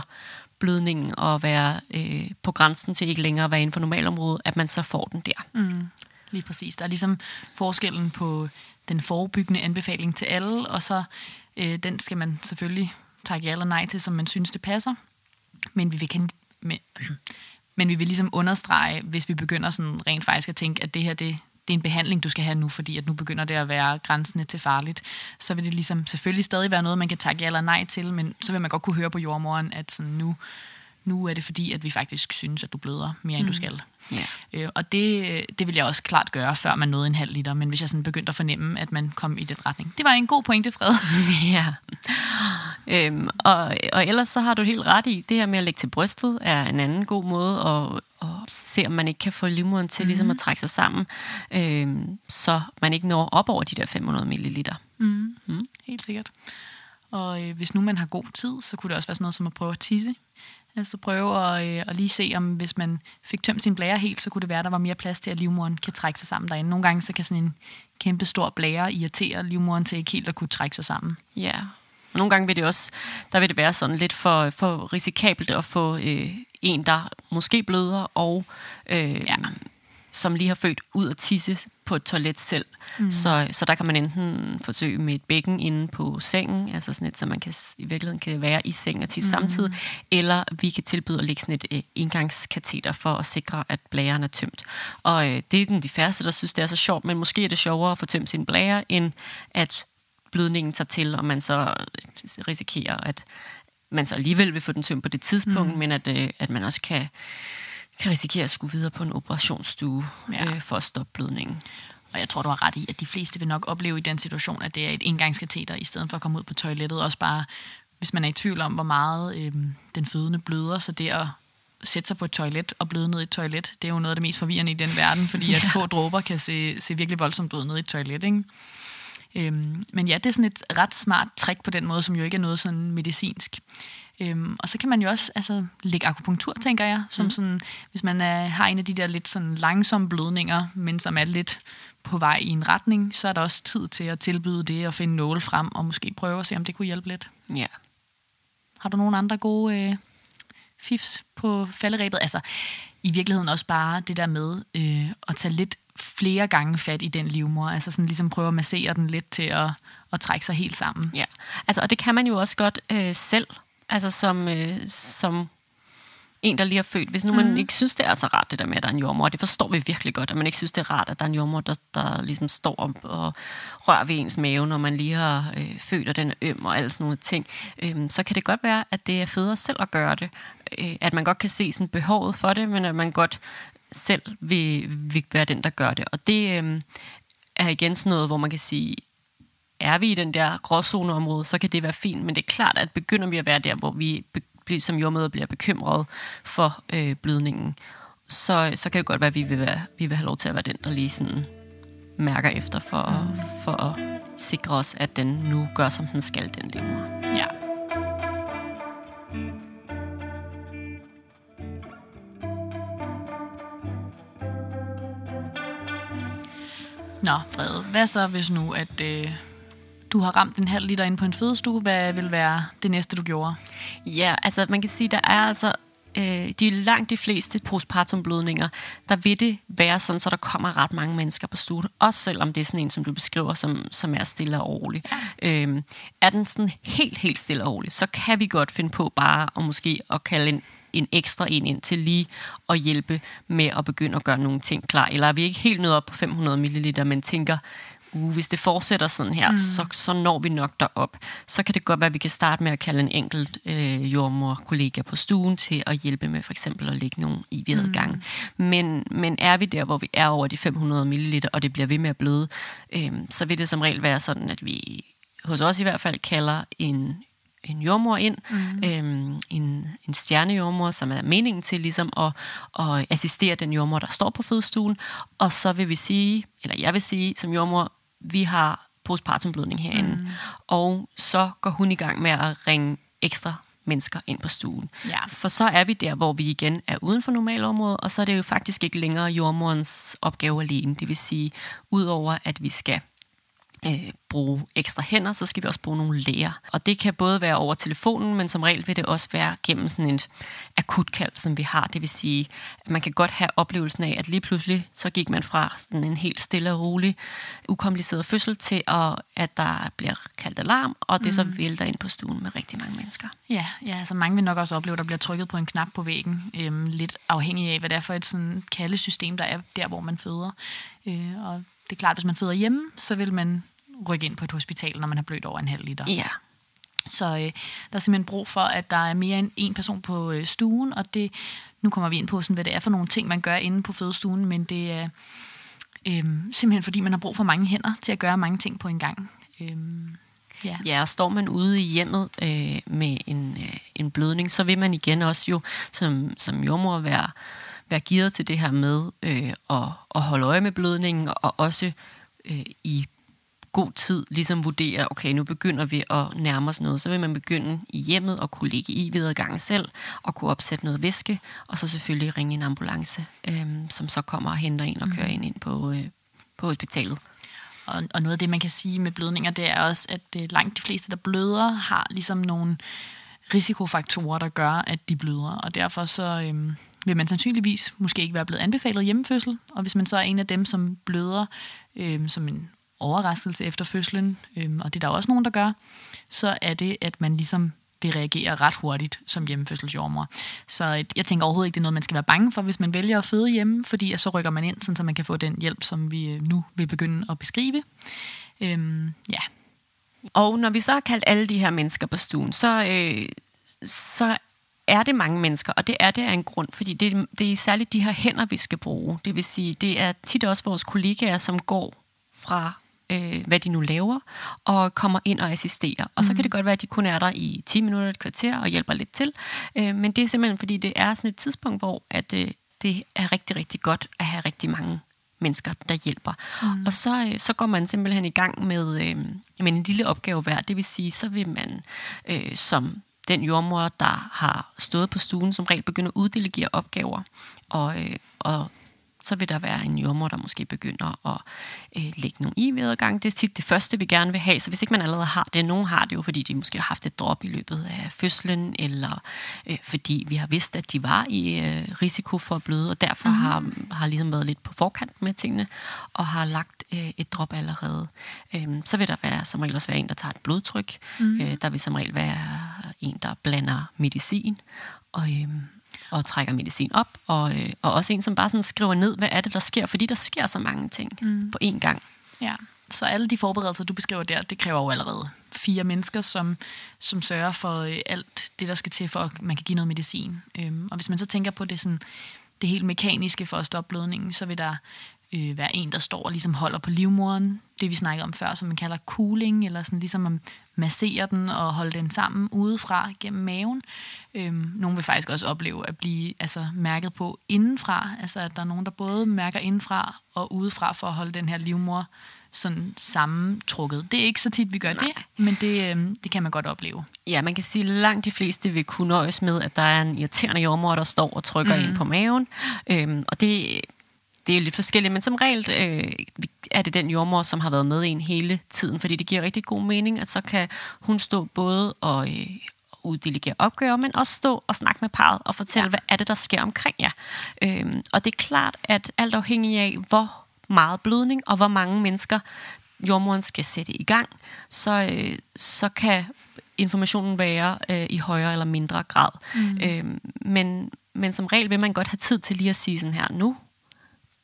Speaker 2: blødningen at være øh, på grænsen til ikke længere at være inden for normalområdet, at man så får den der.
Speaker 3: Mm, lige præcis. Der er ligesom forskellen på den forebyggende anbefaling til alle, og så øh, den skal man selvfølgelig takke ja eller nej til, som man synes, det passer. Men vi vil, kan, men, men vi vil ligesom understrege, hvis vi begynder sådan rent faktisk at tænke, at det her, det, det er en behandling, du skal have nu, fordi at nu begynder det at være grænsende til farligt, så vil det ligesom selvfølgelig stadig være noget, man kan takke ja eller nej til, men så vil man godt kunne høre på jordmoren, at sådan nu, nu er det fordi, at vi faktisk synes, at du bløder mere, end mm. du skal.
Speaker 2: Ja.
Speaker 3: Øh, og det, det vil jeg også klart gøre, før man nåede en halv liter, men hvis jeg sådan begyndte at fornemme, at man kom i den retning. Det var en god pointe, Fred.
Speaker 2: ja. Øhm, og, og ellers så har du helt ret i, det her med at lægge til brystet er en anden god måde at, at se, om man ikke kan få livmoderen til mm-hmm. ligesom at trække sig sammen, øhm, så man ikke når op over de der 500 ml.
Speaker 3: Mm. Mm. Helt sikkert. Og øh, hvis nu man har god tid, så kunne det også være sådan noget som at prøve at tisse. Altså prøve at, øh, at lige se, om hvis man fik tømt sin blære helt, så kunne det være, at der var mere plads til, at livmoderen kan trække sig sammen derinde. Nogle gange så kan sådan en kæmpe stor blære irritere livmoderen til ikke helt at kunne trække sig sammen.
Speaker 2: Ja, nogle gange vil det også, der vil det være sådan lidt for, for risikabelt at få øh, en, der måske bløder, og øh, ja. som lige har født ud og tisse på et toilet selv. Mm. Så, så der kan man enten forsøge med et bækken inde på sengen, altså sådan et, så man kan, i virkeligheden kan være i sengen og tisse mm. samtidig, eller vi kan tilbyde at lægge sådan et øh, indgangskateter for at sikre, at blæren er tømt. Og øh, det er den de færreste, der synes, det er så sjovt, men måske er det sjovere at få tømt sin blære, end at blødningen tager til, og man så risikerer, at man så alligevel vil få den tømt på det tidspunkt, mm. men at, øh, at man også kan, kan risikere at skulle videre på en operationsstue ja. øh, for at stoppe blødningen.
Speaker 3: Og jeg tror, du har ret i, at de fleste vil nok opleve i den situation, at det er et engangskateter, i stedet for at komme ud på toilettet. Også bare, hvis man er i tvivl om, hvor meget øh, den fødende bløder, så det at sætte sig på et toilet og bløde ned i et toilet, det er jo noget af det mest forvirrende i den verden, fordi ja. at få dråber kan se, se virkelig voldsomt ud ned i et toilet. Ikke? Øhm, men ja, det er sådan et ret smart trick på den måde, som jo ikke er noget sådan medicinsk. Øhm, og så kan man jo også altså, lægge akupunktur, tænker jeg, som mm. sådan, hvis man er, har en af de der lidt sådan langsomme blødninger, men som er lidt på vej i en retning, så er der også tid til at tilbyde det og finde nåle frem og måske prøve at se, om det kunne hjælpe lidt.
Speaker 2: Ja.
Speaker 3: Har du nogle andre gode øh, fifs på falderæbet? Altså, i virkeligheden også bare det der med øh, at tage lidt flere gange fat i den livmor. Altså sådan ligesom prøve at massere den lidt til at, at trække sig helt sammen.
Speaker 2: Ja, altså, og det kan man jo også godt øh, selv, altså som, øh, som en, der lige har født. Hvis nu man mm. ikke synes, det er så rart, det der med, at der er en jordmor, og det forstår vi virkelig godt, at man ikke synes, det er rart, at der er en jordmor, der, der ligesom står op og rører ved ens mave, når man lige har øh, født, og den er øm og alle sådan nogle ting, øh, så kan det godt være, at det er federe selv at gøre det. Øh, at man godt kan se sådan behovet for det, men at man godt selv vil, vil være den, der gør det. Og det øh, er igen sådan noget, hvor man kan sige, er vi i den der gråzoneområde, så kan det være fint, men det er klart, at begynder vi at være der, hvor vi som jordmøder bliver bekymret for øh, blødningen, så, så kan det godt være, at vi vil, være, vi vil have lov til at være den, der lige sådan mærker efter for, for at sikre os, at den nu gør, som den skal, den livmor.
Speaker 3: Nå, Frede, hvad så hvis nu, at øh, du har ramt en halv liter ind på en fødestue? Hvad vil være det næste, du gjorde?
Speaker 2: Ja, altså man kan sige, der er altså øh, de langt de fleste postpartumblødninger, der vil det være sådan, så der kommer ret mange mennesker på stuen, også selvom det er sådan en, som du beskriver, som, som er stille og rolig. Ja. Øhm, er den sådan helt, helt stille og rolig, så kan vi godt finde på bare at måske at kalde en en ekstra en ind til lige at hjælpe med at begynde at gøre nogle ting klar. Eller er vi ikke helt nået op på 500 ml, men tænker, uh, hvis det fortsætter sådan her, mm. så, så når vi nok derop. Så kan det godt være, at vi kan starte med at kalde en enkelt øh, jordmor-kollega på stuen til at hjælpe med for eksempel at lægge nogle i gang. Mm. Men, men er vi der, hvor vi er over de 500 ml, og det bliver ved med at bløde, øh, så vil det som regel være sådan, at vi hos os i hvert fald kalder en en jordmor ind, mm. øhm, en, en stjernejordmor, som er meningen til ligesom at, at assistere den jordmor, der står på fødestuen, og så vil vi sige, eller jeg vil sige som jordmor, vi har postpartumblødning herinde. Mm. Og så går hun i gang med at ringe ekstra mennesker ind på stuen.
Speaker 3: Ja.
Speaker 2: For så er vi der, hvor vi igen er uden for normalområdet, og så er det jo faktisk ikke længere jordmorens opgave alene. Det vil sige, udover at vi skal øh, bruge ekstra hænder, så skal vi også bruge nogle læger. Og det kan både være over telefonen, men som regel vil det også være gennem sådan et akutkald, som vi har. Det vil sige, at man kan godt have oplevelsen af, at lige pludselig så gik man fra sådan en helt stille og rolig, ukompliceret fødsel til, at, at der bliver kaldt alarm, og det mm. så vælter ind på stuen med rigtig mange mennesker.
Speaker 3: Ja, ja altså mange vil nok også opleve, at der bliver trykket på en knap på væggen, øhm, lidt afhængig af, hvad det er for et sådan kaldesystem, der er der, hvor man føder. Øh, og det er klart, hvis man føder hjemme, så vil man rykke ind på et hospital, når man har blødt over en halv liter.
Speaker 2: Ja.
Speaker 3: Så øh, der er simpelthen brug for, at der er mere end en person på øh, stuen, og det, nu kommer vi ind på, sådan, hvad det er for nogle ting, man gør inde på fødestuen, men det er øh, simpelthen fordi, man har brug for mange hænder til at gøre mange ting på en gang. Øh,
Speaker 2: Ja. ja, og står man ude i hjemmet øh, med en, øh, en blødning, så vil man igen også jo som, som jordmor være, være gearet til det her med øh, at, at holde øje med blødningen, og også øh, i god tid ligesom vurdere, okay, nu begynder vi at nærme os noget, så vil man begynde i hjemmet og kunne ligge i videregangen selv, og kunne opsætte noget væske, og så selvfølgelig ringe en ambulance, øhm, som så kommer og henter en og kører mm. ind på, øh, på hospitalet.
Speaker 3: Og, og noget af det, man kan sige med blødninger, det er også, at øh, langt de fleste, der bløder, har ligesom nogle risikofaktorer, der gør, at de bløder. Og derfor så øhm, vil man sandsynligvis måske ikke være blevet anbefalet hjemmefødsel. Og hvis man så er en af dem, som bløder øh, som en overraskelse efter fødslen, øh, og det er der også nogen, der gør, så er det, at man ligesom vil reagere ret hurtigt som hjemmefødselsjordmor. Så øh, jeg tænker overhovedet ikke, det er noget, man skal være bange for, hvis man vælger at føde hjemme, fordi så rykker man ind, så man kan få den hjælp, som vi øh, nu vil begynde at beskrive. Øhm, ja.
Speaker 2: Og når vi så har kaldt alle de her mennesker på stuen, så, øh, så er det mange mennesker, og det er det af en grund, fordi det, det er særligt de her hænder, vi skal bruge. Det vil sige, det er tit også vores kollegaer, som går fra øh, hvad de nu laver, og kommer ind og assisterer. Og så kan det mhm. godt være, at de kun er der i 10 minutter, et kvarter og hjælper lidt til. Øh, men det er simpelthen, fordi det er sådan et tidspunkt, hvor at, øh, det er rigtig, rigtig godt at have rigtig mange mennesker, der hjælper. Mm. Og så, øh, så går man simpelthen i gang med, øh, med en lille opgave hver. Det vil sige, så vil man øh, som den jordmor, der har stået på stuen, som regel begynde at uddelegere opgaver. Og, øh, og så vil der være en jordmor, der måske begynder at øh, lægge nogle IV-adgang. Det er tit det første, vi gerne vil have. Så hvis ikke man allerede har det, nogen har det jo, fordi de måske har haft et drop i løbet af fødslen, eller øh, fordi vi har vidst, at de var i øh, risiko for at bløde, og derfor mm. har, har ligesom været lidt på forkant med tingene, og har lagt øh, et drop allerede. Øh, så vil der være, som regel også være en, der tager et blodtryk. Mm. Øh, der vil som regel være en, der blander medicin. Og, øh, og trækker medicin op, og, øh, og også en, som bare sådan skriver ned, hvad er det, der sker, fordi der sker så mange ting mm. på én gang.
Speaker 3: Ja, så alle de forberedelser, du beskriver der, det kræver jo allerede fire mennesker, som, som sørger for øh, alt det, der skal til, for at man kan give noget medicin. Øhm, og hvis man så tænker på det, sådan, det helt mekaniske for at stoppe blødningen, så vil der øh, være en, der står og ligesom holder på livmoren. Det vi snakkede om før, som man kalder cooling, eller sådan ligesom at massere den og holde den sammen udefra gennem maven. Øhm, nogle vil faktisk også opleve at blive altså, mærket på indenfra, altså at der er nogen, der både mærker indenfra og udefra for at holde den her livmor sådan sammentrukket. Det er ikke så tit, vi gør Nej. det, men det, øhm, det kan man godt opleve.
Speaker 2: Ja, man kan sige, at langt de fleste vil kunne nøjes med, at der er en irriterende jordmor, der står og trykker mm. ind på maven. Øhm, og det det er lidt forskelligt, men som regel øh, er det den jordmor, som har været med en hele tiden, fordi det giver rigtig god mening, at så kan hun stå både og øh, uddelegere opgaver, men også stå og snakke med parret og fortælle, ja. hvad er det, der sker omkring jer. Øhm, og det er klart, at alt afhængig af, hvor meget blødning og hvor mange mennesker jordmoren skal sætte i gang, så, øh, så kan informationen være øh, i højere eller mindre grad. Mm. Øhm, men, men som regel vil man godt have tid til lige at sige sådan her, nu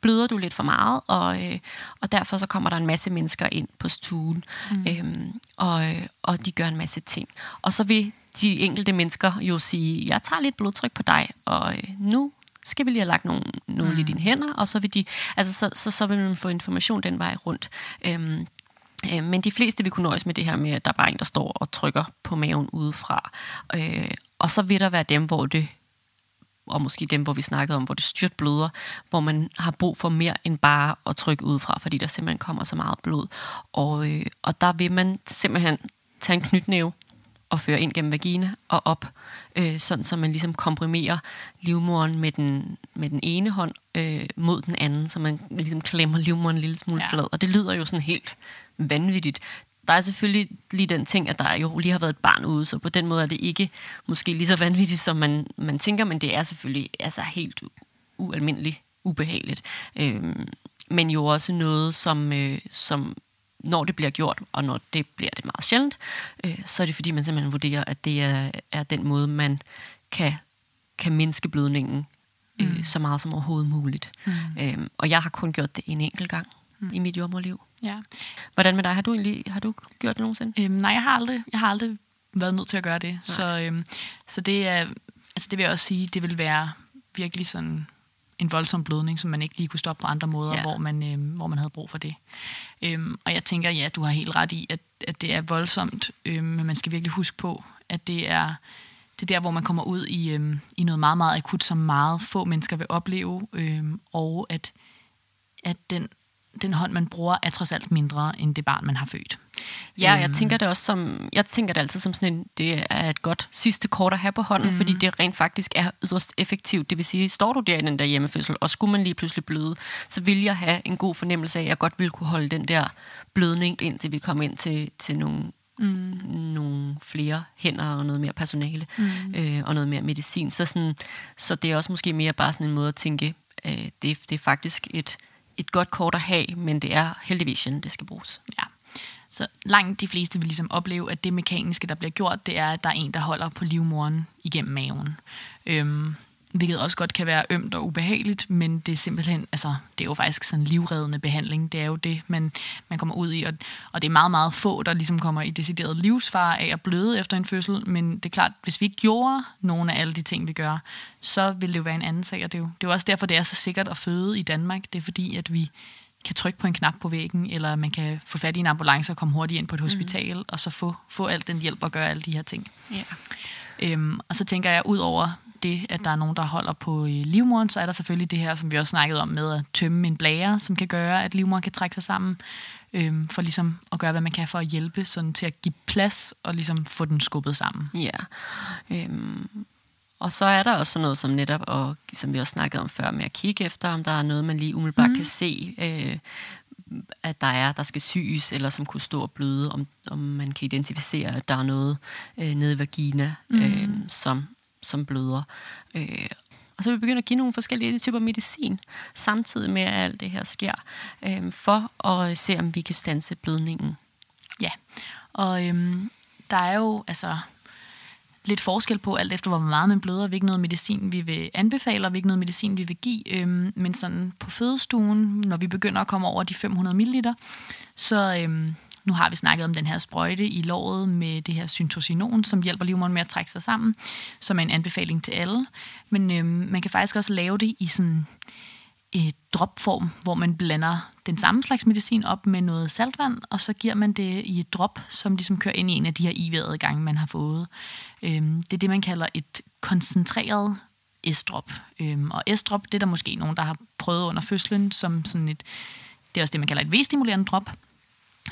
Speaker 2: bløder du lidt for meget, og, øh, og derfor så kommer der en masse mennesker ind på stuen, mm. øhm, og, og de gør en masse ting. Og så vil de enkelte mennesker jo sige, jeg tager lidt blodtryk på dig, og øh, nu skal vi lige have lagt nogle, nogle mm. i dine hænder, og så vil, de, altså, så, så, så vil man få information den vej rundt. Øhm, øh, men de fleste vil kunne nøjes med det her med, at der er bare en, der står og trykker på maven udefra. Øh, og så vil der være dem, hvor det og måske dem, hvor vi snakkede om, hvor det styrt bløder, hvor man har brug for mere end bare at trykke udefra, fordi der simpelthen kommer så meget blod. Og, øh, og der vil man simpelthen tage en knytnæve og fører ind gennem vagina og op, øh, sådan så man ligesom komprimerer livmoderen med den, med den ene hånd øh, mod den anden, så man ligesom klemmer livmoderen en lille smule
Speaker 3: ja.
Speaker 2: flad. Og det lyder jo sådan helt vanvittigt. Der er selvfølgelig lige den ting, at der jo lige har været et barn ude, så på den måde er det ikke måske lige så vanvittigt, som man, man tænker, men det er selvfølgelig altså helt ualmindeligt ubehageligt. Øhm, men jo også noget, som, øh, som når det bliver gjort, og når det bliver det meget sjældent, øh, så er det fordi, man simpelthen vurderer, at det er, er den måde, man kan, kan mindske blødningen øh,
Speaker 3: Mm.
Speaker 2: så meget som overhovedet muligt.
Speaker 3: Mm.
Speaker 2: Øhm, og jeg har kun gjort det en enkelt gang mm. i mit jordmorliv.
Speaker 3: Ja.
Speaker 2: Hvordan med dig? Har du, egentlig, har du gjort det nogensinde?
Speaker 3: Øhm, nej, jeg har aldrig, jeg har aldrig været nødt til at gøre det. Så, øhm, så det er, altså det vil jeg også sige, det vil være virkelig sådan en voldsom blødning, som man ikke lige kunne stoppe på andre måder,
Speaker 2: ja.
Speaker 3: hvor, man, øhm, hvor man havde brug for det. Øhm, og jeg tænker, ja, du har helt ret i, at, at det er voldsomt, øhm, men man skal virkelig huske på, at det er, det er der, hvor man kommer ud i, øhm, i noget meget, meget akut, som meget få mennesker vil opleve, øhm, og at, at den, den hånd, man bruger, er trods alt mindre end det barn, man har født.
Speaker 2: Ja, jeg
Speaker 3: Øhm,
Speaker 2: tænker det også som, jeg tænker det altid som sådan en, det er et godt sidste kort at have på hånden,
Speaker 3: Mhm.
Speaker 2: mm. fordi det rent faktisk er yderst effektivt. Det vil sige, står du der i den der hjemmefødsel, og skulle man lige pludselig bløde, så vil jeg have en god fornemmelse af, at jeg godt ville kunne holde den der blødning, indtil vi kom ind til, til nogle,
Speaker 3: Mm.
Speaker 2: nogle flere hænder og noget mere personale
Speaker 3: Mm.
Speaker 2: øh, og noget mere medicin. Så, sådan, så det er også måske mere bare sådan en måde at tænke, øh, det, det er faktisk et, et godt kort at have, men det er heldigvis sjældent, det skal bruges.
Speaker 3: Ja. Så langt de fleste vil ligesom opleve, at det mekaniske, der bliver gjort, det er, at der er en, der holder på livmoren igennem maven. Øhm, hvilket også godt kan være ømt og ubehageligt, men det er simpelthen, altså, det er jo faktisk sådan en livreddende behandling. Det er jo det, man, man kommer ud i, og, og det er meget, meget få, der ligesom kommer i decideret livsfare af at bløde efter en fødsel, men det er klart, hvis vi ikke gjorde nogle af alle de ting, vi gør, så ville det jo være en anden sag, og det er jo, det er jo også derfor, det er så sikkert at føde i Danmark. Det er fordi, at vi kan trykke på en knap på væggen, eller man kan få fat i en ambulance og komme hurtigt ind på et hospital, mm. og så få, få al den hjælp og gøre alle de her ting.
Speaker 2: Ja.
Speaker 3: Øhm, og så tænker jeg, ud over det, at der er nogen, der holder på øh, livmoderen, så er der selvfølgelig det her, som vi også snakkede om med at tømme en blære, som kan gøre, at livmoderen kan trække sig sammen, øhm, for ligesom at gøre, hvad man kan for at hjælpe, sådan til at give plads og ligesom få den skubbet sammen.
Speaker 2: Ja. Øhm, og så er der også noget som netop, og som vi også snakkede om før, med at kigge efter, om der er noget, man lige umiddelbart mm. kan se, øh, at der er, der skal syes, eller som kunne stå og bløde, om, om man kan identificere, at der er noget øh, nede i vagina, øh, som, som bløder. Øh, og så vil vi begynde at give nogle forskellige typer medicin, samtidig med, at alt det her sker, øh, for at se, om vi kan stanse blødningen.
Speaker 3: Ja, og øhm, der er jo altså lidt forskel på, alt efter hvor meget man bløder, hvilken noget medicin vi vil anbefale, og hvilken noget medicin vi vil give. Øhm, men sådan på fødestuen, når vi begynder at komme over de 500 ml, så øhm, nu har vi snakket om den her sprøjte i låret med det her syntocinon, som hjælper livmoderen med at trække sig sammen, som er en anbefaling til alle. Men øhm, man kan faktisk også lave det i sådan et dropform, hvor man blander den samme slags medicin op med noget saltvand, og så giver man det i et drop, som ligesom kører ind i en af de her iværede gange, man har fået. Øhm, det er det, man kalder et koncentreret S-drop. Øhm, og S-drop, det er der måske nogen, der har prøvet under fødslen, som sådan et, det er også det, man kalder et V-stimulerende drop.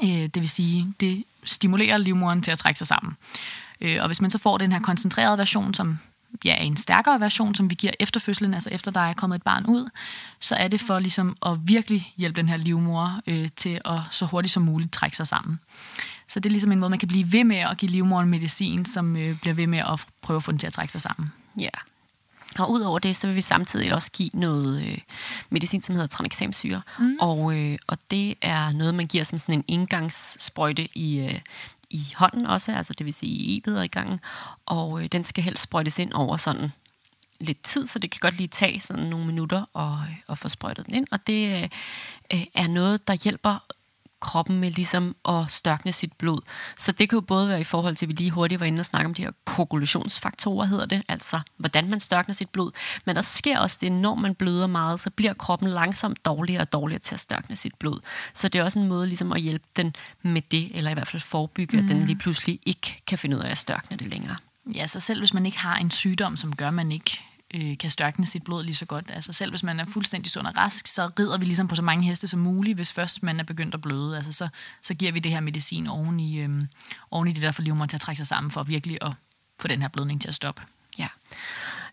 Speaker 3: Øh, det vil sige, det stimulerer livmoderen til at trække sig sammen. Øh, og hvis man så får den her koncentrerede version, som ja, er en stærkere version, som vi giver efter fødslen, altså efter der er kommet et barn ud, så er det for ligesom at virkelig hjælpe den her livmor øh, til at så hurtigt som muligt trække sig sammen. Så det er ligesom en måde, man kan blive ved med at give livmoderen medicin, som øh, bliver ved med at prøve at få den til at trække sig sammen.
Speaker 2: Ja. Og udover det, så vil vi samtidig også give noget øh, medicin, som hedder tranexamsyre. Mm. Og, øh, og det er noget, man giver som sådan en indgangssprøjte i, øh, i hånden også, altså det vil sige i i gangen. Og øh, den skal helst sprøjtes ind over sådan lidt tid, så det kan godt lige tage sådan nogle minutter og, og få sprøjtet den ind. Og det øh, er noget, der hjælper kroppen med ligesom at størkne sit blod. Så det kan jo både være i forhold til, at vi lige hurtigt var inde og snakke om de her koagulationsfaktorer, hedder det, altså hvordan man størkner sit blod. Men der sker også det, når man bløder meget, så bliver kroppen langsomt dårligere og dårligere til at størkne sit blod. Så det er også en måde ligesom at hjælpe den med det, eller i hvert fald forebygge, mm. at den lige pludselig ikke kan finde ud af at størkne det længere.
Speaker 3: Ja, så selv hvis man ikke har en sygdom, som gør, at man ikke øh, kan størkne sit blod lige så godt. Altså selv hvis man er fuldstændig sund og rask, så rider vi ligesom på så mange heste som muligt, hvis først man er begyndt at bløde. Altså så, så giver vi det her medicin oven i, øh, oven i det, der får livmoderen til at trække sig sammen, for virkelig at få den her blødning til at stoppe.
Speaker 2: Ja.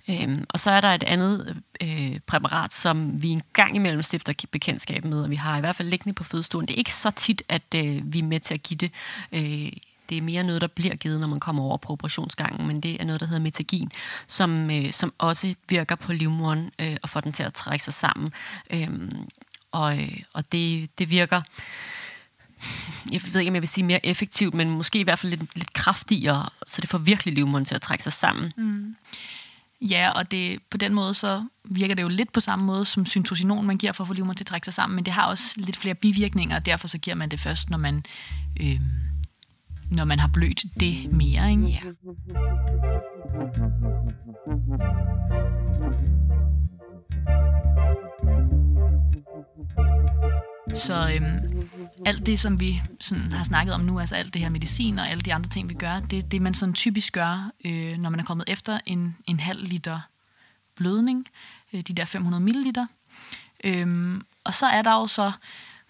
Speaker 2: Øhm, og så er der et andet øh, præparat, som vi en gang imellem stifter bekendtskab med, og vi har i hvert fald liggende på fødestuen. Det er ikke så tit, at øh, vi er med til at give det. Øh, det er mere noget, der bliver givet, når man kommer over på operationsgangen, men det er noget, der hedder metagin, som, øh, som også virker på livmoderen øh, og får den til at trække sig sammen. Øhm, øh, og og det, det virker jeg ved ikke, om jeg vil sige mere effektivt, men måske i hvert fald lidt, lidt kraftigere, så det får virkelig livmoderen til at trække sig sammen. Mm.
Speaker 3: Ja, og det, på den måde så virker det jo lidt på samme måde som syntocinon, man giver for at få livmoderen til at trække sig sammen, men det har også lidt flere bivirkninger, og derfor så giver man det først, når man, øh, når man har blødt det mere. Ikke? Ja. Så øhm, alt det, som vi sådan, har snakket om nu, altså alt det her medicin og alle de andre ting, vi gør, det det, man sådan typisk gør, øh, når man er kommet efter en, en halv liter blødning, øh, de der 500 milliliter. Øhm, og så er der jo så,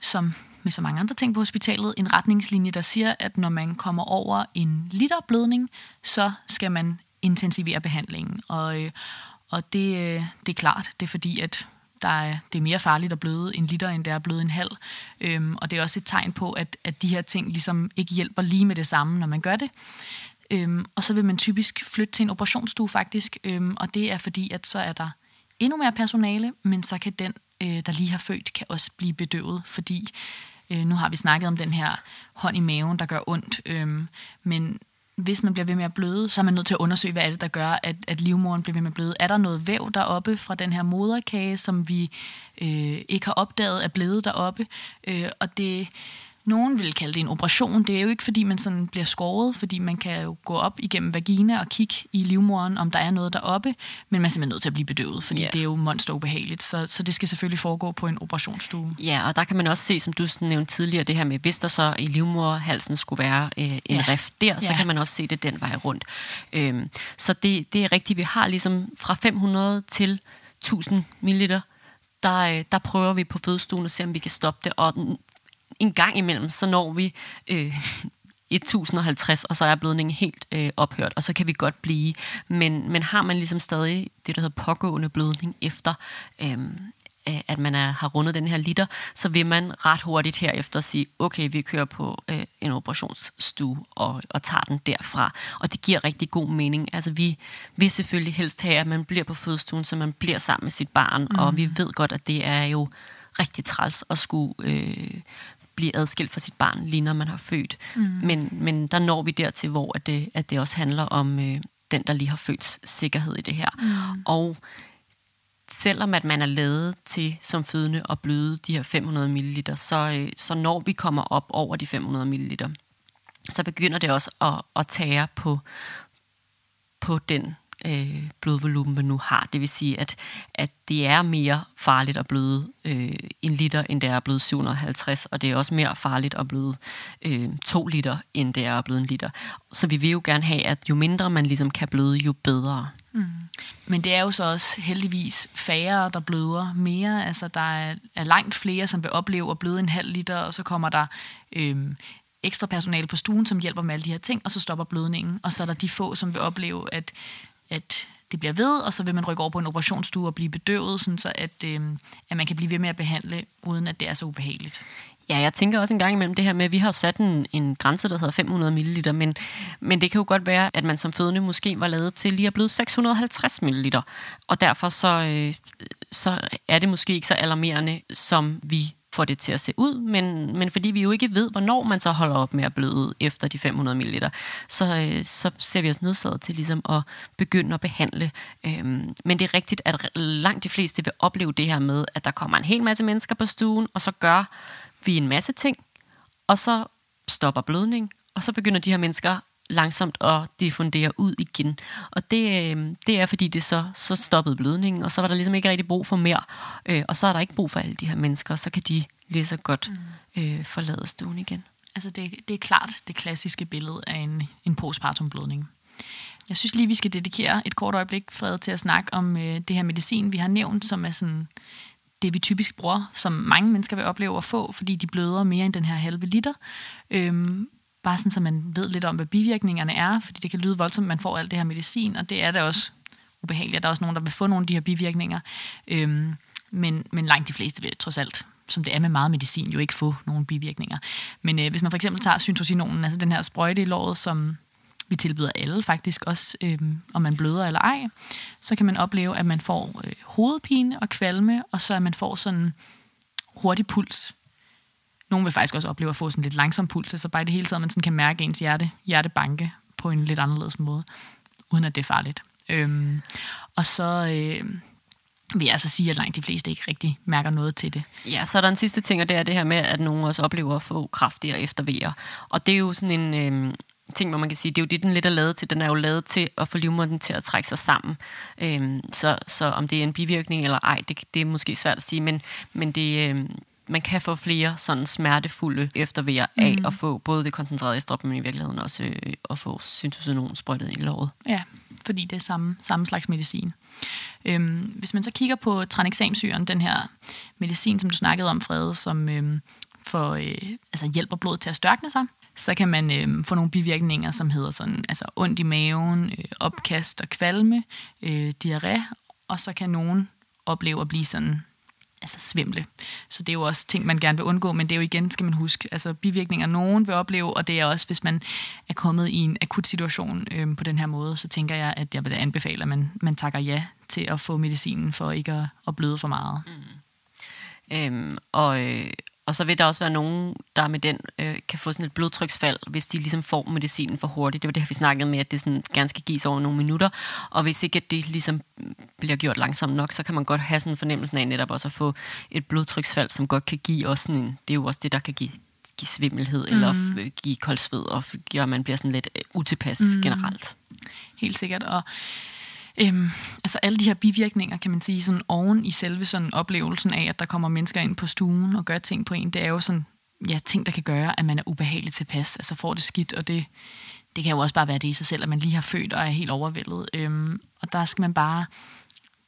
Speaker 3: som med så mange andre ting på hospitalet, en retningslinje, der siger, at når man kommer over en liter blødning, så skal man intensivere behandlingen. Og, øh, og det, øh, det er klart, det er fordi, at der er, det er mere farligt at bløde en liter, end det er at bløde en halv. Øhm, og det er også et tegn på, at, at de her ting ligesom ikke hjælper lige med det samme, når man gør det. Øhm, og så vil man typisk flytte til en operationsstue faktisk, øhm, og det er fordi, at så er der endnu mere personale, men så kan den, øh, der lige har født, kan også blive bedøvet, fordi øh, nu har vi snakket om den her hånd i maven, der gør ondt, øh, men hvis man bliver ved med at bløde, så er man nødt til at undersøge, hvad er det, der gør, at, at livmoderen bliver ved med at bløde. Er der noget væv deroppe fra den her moderkage, som vi øh, ikke har opdaget er blevet deroppe? Øh, og det nogen vil kalde det en operation. Det er jo ikke, fordi man sådan bliver skåret, fordi man kan jo gå op igennem vagina og kigge i livmoderen, om der er noget deroppe, men man er simpelthen nødt til at blive bedøvet, fordi yeah. det er jo monsterubehageligt. Så, så det skal selvfølgelig foregå på en operationsstue.
Speaker 2: Ja, og der kan man også se, som du nævnte tidligere, det her med, hvis der så i livmoderhalsen skulle være øh, en ja. rift der, så ja. kan man også se det den vej rundt. Øhm, så det, det er rigtigt. Vi har ligesom fra 500 til 1000 ml, der, øh, der prøver vi på fødestuen at se, om vi kan stoppe det. Og en gang imellem, så når vi øh, 1050, og så er blødningen helt øh, ophørt, og så kan vi godt blive. Men, men har man ligesom stadig det, der hedder pågående blødning efter, øh, at man er, har rundet den her liter, så vil man ret hurtigt herefter sige, okay, vi kører på øh, en operationsstue og, og tager den derfra. Og det giver rigtig god mening. Altså vi vil selvfølgelig helst have, at man bliver på fødestuen, så man bliver sammen med sit barn, mm. og vi ved godt, at det er jo rigtig træls at skulle øh, blive adskilt fra sit barn, lige når man har født. Mm. Men, men der når vi dertil, hvor at det, at det også handler om øh, den, der lige har født sikkerhed i det her. Mm. Og selvom at man er lavet til som fødende at bløde de her 500 ml, så, øh, så når vi kommer op over de 500 ml, så begynder det også at, at tære på, på den øh, blodvolumen, man nu har. Det vil sige, at, at det er mere farligt at bløde øh, en liter, end det er at bløde 750, og det er også mere farligt at bløde øh, to liter, end det er at bløde en liter. Så vi vil jo gerne have, at jo mindre man ligesom kan bløde, jo bedre. Mm.
Speaker 3: Men det er jo så også heldigvis færre, der bløder mere. Altså, der er, er langt flere, som vil opleve at bløde en halv liter, og så kommer der øh, ekstra personale på stuen, som hjælper med alle de her ting, og så stopper blødningen. Og så er der de få, som vil opleve, at at det bliver ved, og så vil man rykke over på en operationsstue og blive bedøvet, sådan så at, øh, at man kan blive ved med at behandle, uden at det er så ubehageligt.
Speaker 2: Ja, jeg tænker også en gang imellem det her med, at vi har sat en, en grænse, der hedder 500 ml, men, men det kan jo godt være, at man som fødende måske var lavet til lige at blive 650 ml, og derfor så, øh, så er det måske ikke så alarmerende, som vi får det til at se ud, men, men fordi vi jo ikke ved, hvornår man så holder op med at bløde efter de 500 ml, så, øh, så ser vi os nødsaget til ligesom at begynde at behandle. Øhm, men det er rigtigt, at langt de fleste vil opleve det her med, at der kommer en hel masse mennesker på stuen, og så gør vi en masse ting, og så stopper blødning, og så begynder de her mennesker langsomt at diffundere ud igen. Og det, øh, det er, fordi det så, så stoppede blødningen, og så var der ligesom ikke rigtig brug for mere. Øh, og så er der ikke brug for alle de her mennesker, så kan de lige så godt mm. øh, forlade stuen igen.
Speaker 3: Altså det, det er klart det klassiske billede af en, en postpartum blødning. Jeg synes lige, vi skal dedikere et kort øjeblik, Fred, til at snakke om øh, det her medicin, vi har nævnt, som er sådan det, vi typisk bruger, som mange mennesker vil opleve at få, fordi de bløder mere end den her halve liter. Øhm, bare sådan, så man ved lidt om, hvad bivirkningerne er, fordi det kan lyde voldsomt, at man får alt det her medicin, og det er da også ubehageligt. Der er også nogen, der vil få nogle af de her bivirkninger. Øhm, men, men langt de fleste vil trods alt som det er med meget medicin, jo ikke få nogle bivirkninger. Men øh, hvis man for eksempel tager syntocinonen, altså den her sprøjte i låret, som vi tilbyder alle faktisk, også øh, om man bløder eller ej, så kan man opleve, at man får øh, hovedpine og kvalme, og så at man får sådan hurtig puls. Nogle vil faktisk også opleve at få sådan lidt langsom puls, så bare i det hele taget, man sådan kan mærke ens hjerte, hjertebanke på en lidt anderledes måde, uden at det er farligt. Øhm, og så øh, vil jeg altså sige, at langt de fleste ikke rigtig mærker noget til det.
Speaker 2: Ja, så er der en sidste ting, og det er det her med, at nogen også oplever at få kraftigere eftervejer. Og det er jo sådan en... Øh, ting, hvor man kan sige, det er jo det, den lidt er lavet til. Den er jo lavet til at få livmoderen til at trække sig sammen. Øhm, så, så om det er en bivirkning eller ej, det, det er måske svært at sige, men, men det, øhm, man kan få flere sådan smertefulde eftervejer af mm. at få både det koncentrerede estrop, men i virkeligheden også øh, at få syntocinon sprøjtet i låret.
Speaker 3: Ja, fordi det er samme, samme slags medicin. Øhm, hvis man så kigger på tranexamsyren, den her medicin, som du snakkede om, Frede, som øhm, for, øh, altså hjælper blodet til at størkne sig, så kan man øh, få nogle bivirkninger, som hedder sådan, altså ondt i maven, øh, opkast og kvalme, øh, diarré, og så kan nogen opleve at blive sådan altså svimle. Så det er jo også ting, man gerne vil undgå, men det er jo igen, skal man huske, altså bivirkninger, nogen vil opleve, og det er også, hvis man er kommet i en akut situation øh, på den her måde, så tænker jeg, at jeg vil anbefale, at man, man takker ja til at få medicinen for ikke at, at bløde for meget.
Speaker 2: Mm. Øhm, og, øh, og så vil der også være nogen, der med den øh, kan få sådan et blodtryksfald, hvis de ligesom får medicinen for hurtigt. Det var det, vi snakkede med, at det sådan gerne skal gives over nogle minutter. Og hvis ikke at det ligesom bliver gjort langsomt nok, så kan man godt have sådan en fornemmelse af netop også at få et blodtryksfald, som godt kan give også sådan en, det er jo også det, der kan give give svimmelhed mm. eller give koldsved og gøre, at man bliver sådan lidt øh, utilpas mm. generelt.
Speaker 3: Helt sikkert. Og Øhm, altså alle de her bivirkninger, kan man sige, sådan oven i selve sådan oplevelsen af, at der kommer mennesker ind på stuen og gør ting på en, det er jo sådan, ja, ting, der kan gøre, at man er ubehageligt tilpas, altså får det skidt, og det, det kan jo også bare være det i sig selv, at man lige har født og er helt overvældet. Øhm, og der skal man bare,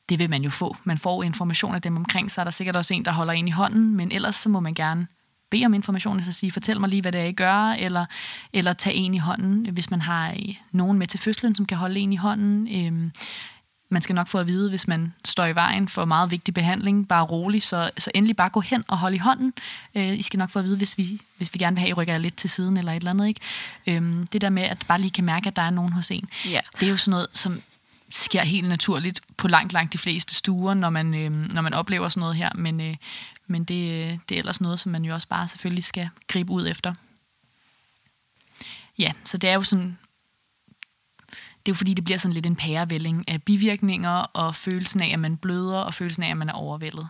Speaker 3: det vil man jo få. Man får information af dem omkring, så er der sikkert også en, der holder en i hånden, men ellers så må man gerne bede om information, altså sige, fortæl mig lige, hvad det er, I gør, eller, eller tage en i hånden, hvis man har øh, nogen med til fødslen, som kan holde en i hånden. Øhm, man skal nok få at vide, hvis man står i vejen for meget vigtig behandling, bare rolig, så, så endelig bare gå hen og hold i hånden. Øh, I skal nok få at vide, hvis vi, hvis vi gerne vil have, at I rykker lidt til siden eller et eller andet. Ikke? Øhm, det der med, at bare lige kan mærke, at der er nogen hos en,
Speaker 2: yeah.
Speaker 3: det er jo sådan noget, som sker helt naturligt på langt, langt de fleste stuer, når man, øh, når man oplever sådan noget her. Men, øh, men det, det er ellers noget, som man jo også bare selvfølgelig skal gribe ud efter. Ja, så det er jo sådan... Det er jo fordi, det bliver sådan lidt en pærevælling af bivirkninger og følelsen af, at man bløder, og følelsen af, at man er overvældet.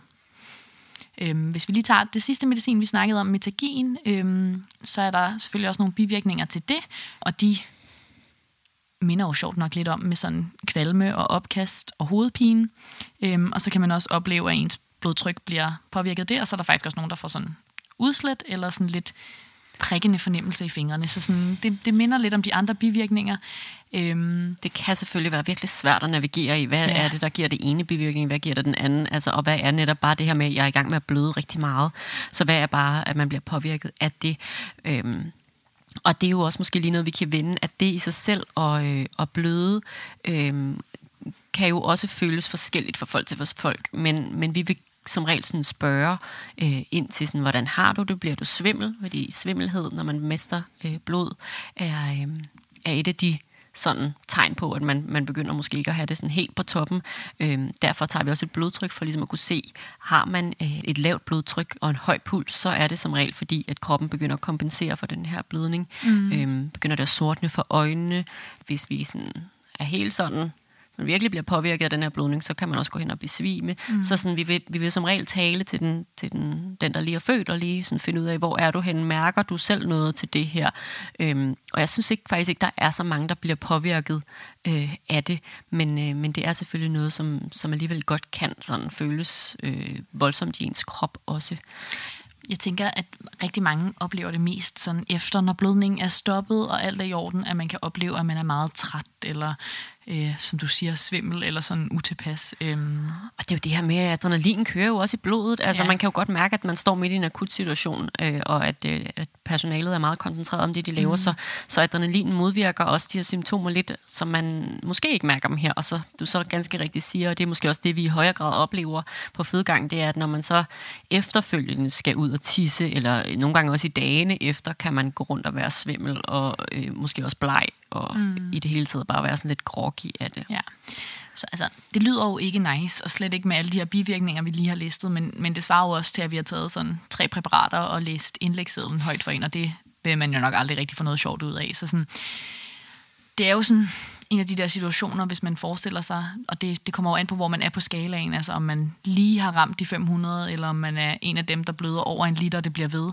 Speaker 3: Øhm, hvis vi lige tager det sidste medicin, vi snakkede om, metagin, øhm, så er der selvfølgelig også nogle bivirkninger til det, og de minder jo sjovt nok lidt om med sådan kvalme og opkast og hovedpine. Øhm, og så kan man også opleve, at ens blodtryk bliver påvirket der, og så er der faktisk også nogen, der får sådan udslet eller sådan lidt prikkende fornemmelse i fingrene. Så sådan, det, det minder lidt om de andre bivirkninger.
Speaker 2: Øhm, det kan selvfølgelig være virkelig svært at navigere i. Hvad ja. er det, der giver det ene bivirkning? Hvad giver det den anden? Altså, og hvad er netop bare det her med, at jeg er i gang med at bløde rigtig meget? Så hvad er bare, at man bliver påvirket af det? Øhm, og det er jo også måske lige noget, vi kan vende, at det i sig selv og, øh, og bløde øh, kan jo også føles forskelligt for folk til folk, men, men vi vil som regel sådan spørge øh, ind til, sådan, hvordan har du det? Bliver du svimmel? Fordi svimmelhed, når man mister øh, blod, er, øh, er et af de sådan tegn på, at man, man begynder måske ikke at have det sådan helt på toppen. Øhm, derfor tager vi også et blodtryk for ligesom at kunne se, har man øh, et lavt blodtryk og en høj puls, så er det som regel fordi, at kroppen begynder at kompensere for den her blødning. Mm. Øhm, begynder det at sortne for øjnene, hvis vi sådan er helt sådan man virkelig bliver påvirket af den her blødning, så kan man også gå hen og besvime. Mm. Så sådan, vi, vil, vi vil som regel tale til, den, til den, den, der lige er født, og lige sådan finde ud af, hvor er du hen? Mærker du selv noget til det her? Øhm, og jeg synes ikke, faktisk ikke, der er så mange, der bliver påvirket øh, af det, men, øh, men det er selvfølgelig noget, som, som alligevel godt kan sådan føles øh, voldsomt i ens krop også.
Speaker 3: Jeg tænker, at rigtig mange oplever det mest sådan efter, når blødningen er stoppet, og alt er i orden, at man kan opleve, at man er meget træt eller øh, som du siger, svimmel eller sådan utilpas. Øhm.
Speaker 2: Og det er jo det her med, at adrenalin kører jo også i blodet. Altså
Speaker 3: Ja.
Speaker 2: man kan jo godt mærke, at man står midt i en akut situation, øh, og at, øh, at personalet er meget koncentreret om det, de laver. Mm. Så, så adrenalin modvirker også de her symptomer lidt, som man måske ikke mærker dem her. Og så du så ganske rigtigt siger, og det er måske også det, vi i højere grad oplever på fødegang, det er, at når man så efterfølgende skal ud og tisse, eller nogle gange også i dagene efter, kan man gå rundt og være svimmel, og øh, måske også bleg, og mm. i det hele taget bare være sådan lidt groggy af det.
Speaker 3: Ja. Så altså, det lyder jo ikke nice, og slet ikke med alle de her bivirkninger, vi lige har listet, men, men det svarer jo også til, at vi har taget sådan tre præparater og læst indlægssedlen højt for en, og det vil man jo nok aldrig rigtig få noget sjovt ud af. Så sådan, det er jo sådan en af de der situationer, hvis man forestiller sig, og det, det kommer jo an på, hvor man er på skalaen, altså om man lige har ramt de 500, eller om man er en af dem, der bløder over en liter, det bliver ved,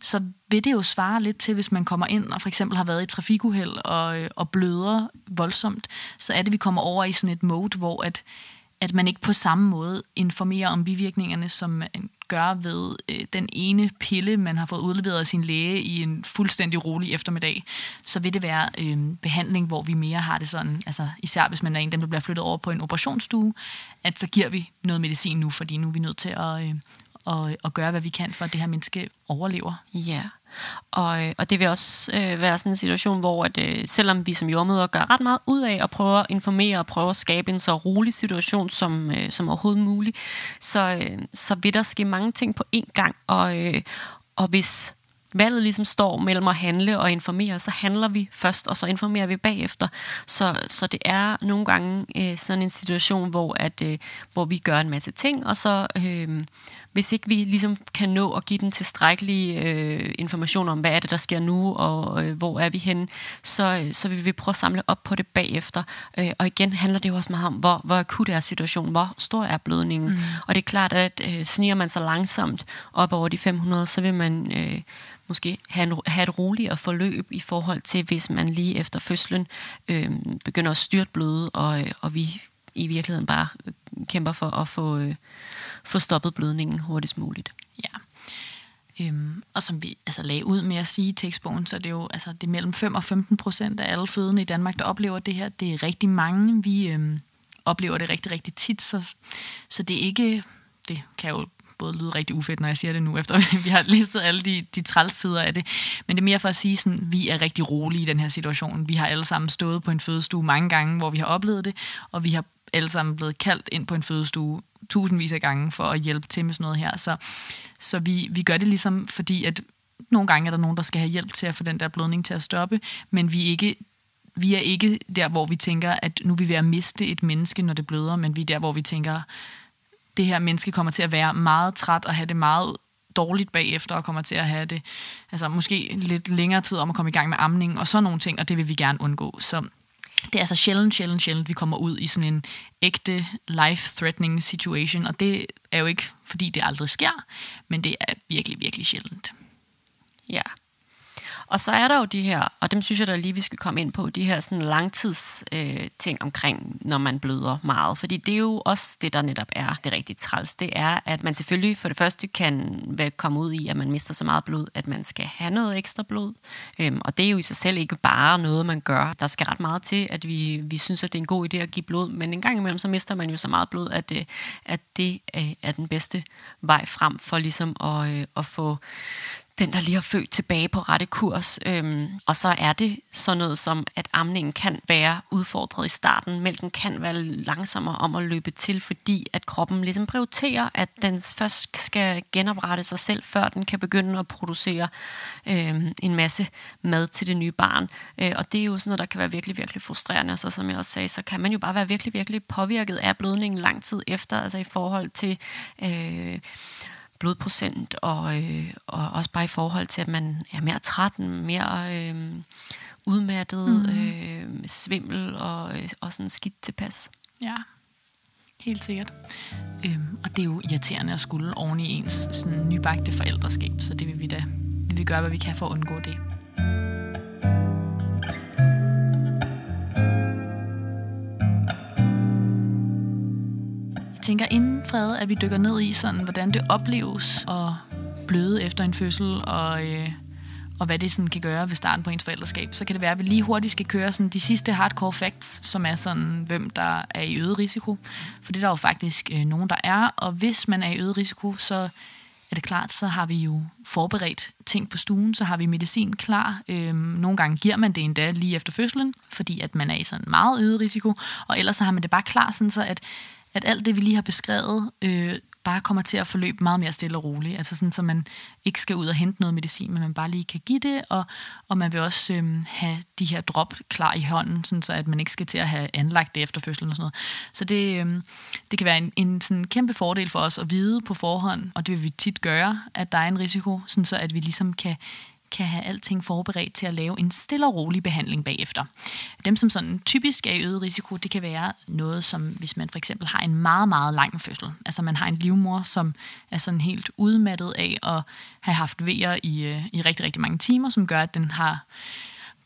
Speaker 3: så vil det jo svare lidt til, hvis man kommer ind og for eksempel har været i trafikuheld og, øh, og bløder voldsomt, så er det, vi kommer over i sådan et mode, hvor at, at man ikke på samme måde informerer om bivirkningerne, som man gør ved øh, den ene pille, man har fået udleveret af sin læge i en fuldstændig rolig eftermiddag, så vil det være øh, behandling, hvor vi mere har det sådan, altså især hvis man er en af dem, der bliver flyttet over på en operationsstue, at så giver vi noget medicin nu, fordi nu er vi nødt til at, øh, at, at gøre, hvad vi kan, for at det her menneske overlever.
Speaker 2: Ja, og, øh, og det vil også øh, være sådan en situation, hvor at, øh, selvom vi som jordmøder gør ret meget ud af at prøve at informere og prøve at skabe en så rolig situation som, øh, som overhovedet muligt, så, øh, så vil der ske mange ting på én gang. Og, øh, og hvis valget ligesom står mellem at handle og informere, så handler vi først, og så informerer vi bagefter. Så, så det er nogle gange øh, sådan en situation, hvor, at, øh, hvor vi gør en masse ting, og så... Øh, hvis ikke vi ligesom kan nå at give den tilstrækkelige øh, information om, hvad er det, der sker nu, og øh, hvor er vi henne, så, så vil vi prøve at samle op på det bagefter. Øh, og igen handler det jo også meget om, hvor, hvor akut er situationen, hvor stor er blødningen. Mm. Og det er klart, at øh, sniger man sig langsomt op over de 500, så vil man øh, måske have, en, have et roligere forløb i forhold til, hvis man lige efter fødslen øh, begynder at styrte bløde, og, øh, og vi i virkeligheden bare kæmper for at få, øh, få stoppet blødningen hurtigst muligt.
Speaker 3: Ja. Øhm, og som vi altså, lagde ud med at sige i tekstbogen, så er det jo altså, det er mellem 5 og 15 procent af alle fødende i Danmark, der oplever det her. Det er rigtig mange. Vi øhm, oplever det rigtig, rigtig tit, så, så det er ikke... Det kan jo både lyde rigtig ufedt, når jeg siger det nu, efter vi har listet alle de, de trælsider af det. Men det er mere for at sige, sådan, vi er rigtig rolige i den her situation. Vi har alle sammen stået på en fødestue mange gange, hvor vi har oplevet det, og vi har alle sammen blevet kaldt ind på en fødestue tusindvis af gange for at hjælpe til med sådan noget her. Så, så vi, vi gør det ligesom, fordi at nogle gange er der nogen, der skal have hjælp til at få den der blødning til at stoppe, men vi er ikke vi er ikke der, hvor vi tænker, at nu er vi ved at miste et menneske, når det bløder, men vi er der, hvor vi tænker, det her menneske kommer til at være meget træt og have det meget dårligt bagefter, og kommer til at have det altså måske lidt længere tid om at komme i gang med amning og sådan nogle ting, og det vil vi gerne undgå. Så det er altså sjældent, sjældent, sjældent, vi kommer ud i sådan en ægte life-threatening situation, og det er jo ikke, fordi det aldrig sker, men det er virkelig, virkelig sjældent.
Speaker 2: Ja. Og så er der jo de her, og dem synes jeg da lige, vi skal komme ind på, de her sådan langtids øh, ting omkring, når man bløder meget. Fordi det er jo også det, der netop er det rigtig træls. Det er, at man selvfølgelig for det første kan komme ud i, at man mister så meget blod, at man skal have noget ekstra blod. Øhm, og det er jo i sig selv ikke bare noget, man gør. Der skal ret meget til, at vi, vi synes, at det er en god idé at give blod. Men en gang imellem, så mister man jo så meget blod, at, øh, at det øh, er den bedste vej frem for ligesom at, øh, at få den, der lige har født tilbage på rette kurs. Øhm, og så er det sådan noget som, at amningen kan være udfordret i starten. Mælken kan være langsommere om at løbe til, fordi at kroppen ligesom prioriterer, at den først skal genoprette sig selv, før den kan begynde at producere øhm, en masse mad til det nye barn. Øh, og det er jo sådan noget, der kan være virkelig, virkelig frustrerende. Og så som jeg også sagde, så kan man jo bare være virkelig, virkelig påvirket af blødningen lang tid efter, altså i forhold til... Øh, blodprocent, og, øh, og også bare i forhold til, at man er mere træt, mere øh, udmattet, mm. øh, svimmel og, øh, og sådan skidt tilpas.
Speaker 3: Ja, helt sikkert. Øhm, og det er jo irriterende at skulle oven i ens sådan, nybagte forældreskab, så det vil vi da vi vil gøre, hvad vi kan for at undgå det. Jeg tænker inden, fred, at vi dykker ned i, sådan, hvordan det opleves at bløde efter en fødsel, og, øh, og hvad det sådan kan gøre ved starten på ens forældreskab, så kan det være, at vi lige hurtigt skal køre sådan de sidste hardcore facts, som er sådan, hvem der er i øget risiko. For det er der jo faktisk øh, nogen, der er, og hvis man er i øget risiko, så er det klart, så har vi jo forberedt ting på stuen, så har vi medicin klar. Øhm, nogle gange giver man det endda lige efter fødslen, fordi at man er i sådan meget øget risiko, og ellers så har man det bare klar, sådan så at, at alt det, vi lige har beskrevet, øh, bare kommer til at forløbe meget mere stille og roligt. Altså sådan, så man ikke skal ud og hente noget medicin, men man bare lige kan give det, og, og man vil også øhm, have de her drop klar i hånden, sådan så at man ikke skal til at have anlagt det efter fødslen og sådan noget. Så det, øhm, det kan være en, en sådan kæmpe fordel for os at vide på forhånd, og det vil vi tit gøre, at der er en risiko, sådan så at vi ligesom kan kan have alting forberedt til at lave en stille og rolig behandling bagefter. Dem, som sådan typisk er i øget risiko, det kan være noget som, hvis man for eksempel har en meget, meget lang fødsel. Altså man har en livmor, som er sådan helt udmattet af at have haft vejer i, øh, i rigtig, rigtig mange timer, som gør, at den har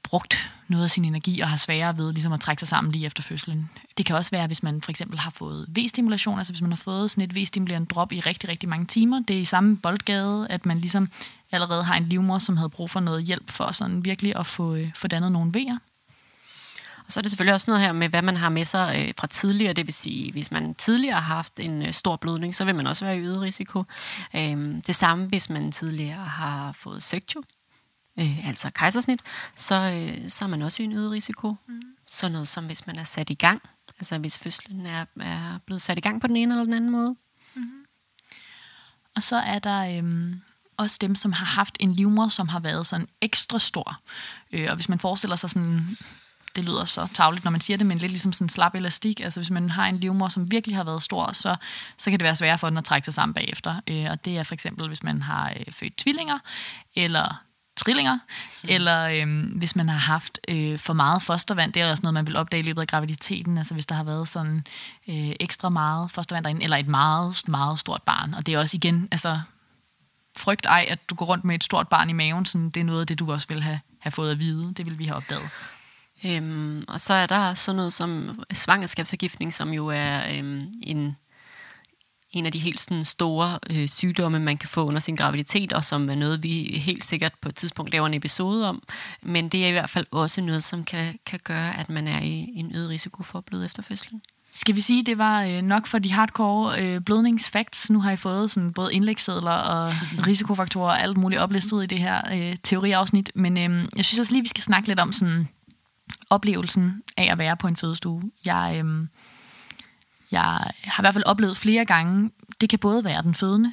Speaker 3: brugt noget af sin energi og har sværere ved ligesom at trække sig sammen lige efter fødslen. Det kan også være, hvis man for eksempel har fået V-stimulation, altså hvis man har fået sådan et V-stimulerende drop i rigtig, rigtig mange timer. Det er i samme boldgade, at man ligesom allerede har en livmor, som havde brug for noget hjælp for sådan virkelig at få, øh, få dannet nogle vejer.
Speaker 2: Og så er det selvfølgelig også noget her med, hvad man har med sig øh, fra tidligere. Det vil sige, hvis man tidligere har haft en øh, stor blødning, så vil man også være i øget risiko. Øhm, det samme, hvis man tidligere har fået sektio, øh, altså kejsersnit, så, øh, så er man også i en øget risiko. Mm. Så noget som hvis man er sat i gang, altså hvis fødslen er, er blevet sat i gang på den ene eller den anden måde. Mm.
Speaker 3: Og så er der øhm, også dem, som har haft en livmor, som har været sådan ekstra stor. Øh, og hvis man forestiller sig sådan det lyder så tavligt, når man siger det, men lidt ligesom sådan slap elastik. Altså hvis man har en livmor, som virkelig har været stor, så, så kan det være svært for den at trække sig sammen bagefter. Øh, og det er for eksempel, hvis man har øh, født tvillinger, eller trillinger, mm. eller øh, hvis man har haft øh, for meget fostervand. Det er også noget, man vil opdage i løbet af graviditeten, altså hvis der har været sådan øh, ekstra meget fostervand derinde, eller et meget, meget stort barn. Og det er også igen, altså frygt ej, at du går rundt med et stort barn i maven, sådan, det er noget af det, du også vil have, have fået at vide. Det vil vi have opdaget.
Speaker 2: Øhm, og så er der sådan noget som svangerskabsforgiftning, som jo er øhm, en en af de helt sådan store øh, sygdomme, man kan få under sin graviditet, og som er noget, vi helt sikkert på et tidspunkt laver en episode om. Men det er i hvert fald også noget, som kan, kan gøre, at man er i en øget risiko for at bløde efter fødslen.
Speaker 3: Skal vi sige, det var øh, nok for de hardcore øh, blødningsfacts? Nu har I fået sådan både indlægssedler og risikofaktorer og alt muligt oplistet i det her øh, teoriafsnit. Men øh, jeg synes også lige, vi skal snakke lidt om sådan oplevelsen af at være på en fødestue. Jeg... Øh, jeg har i hvert fald oplevet flere gange, det kan både være den fødende.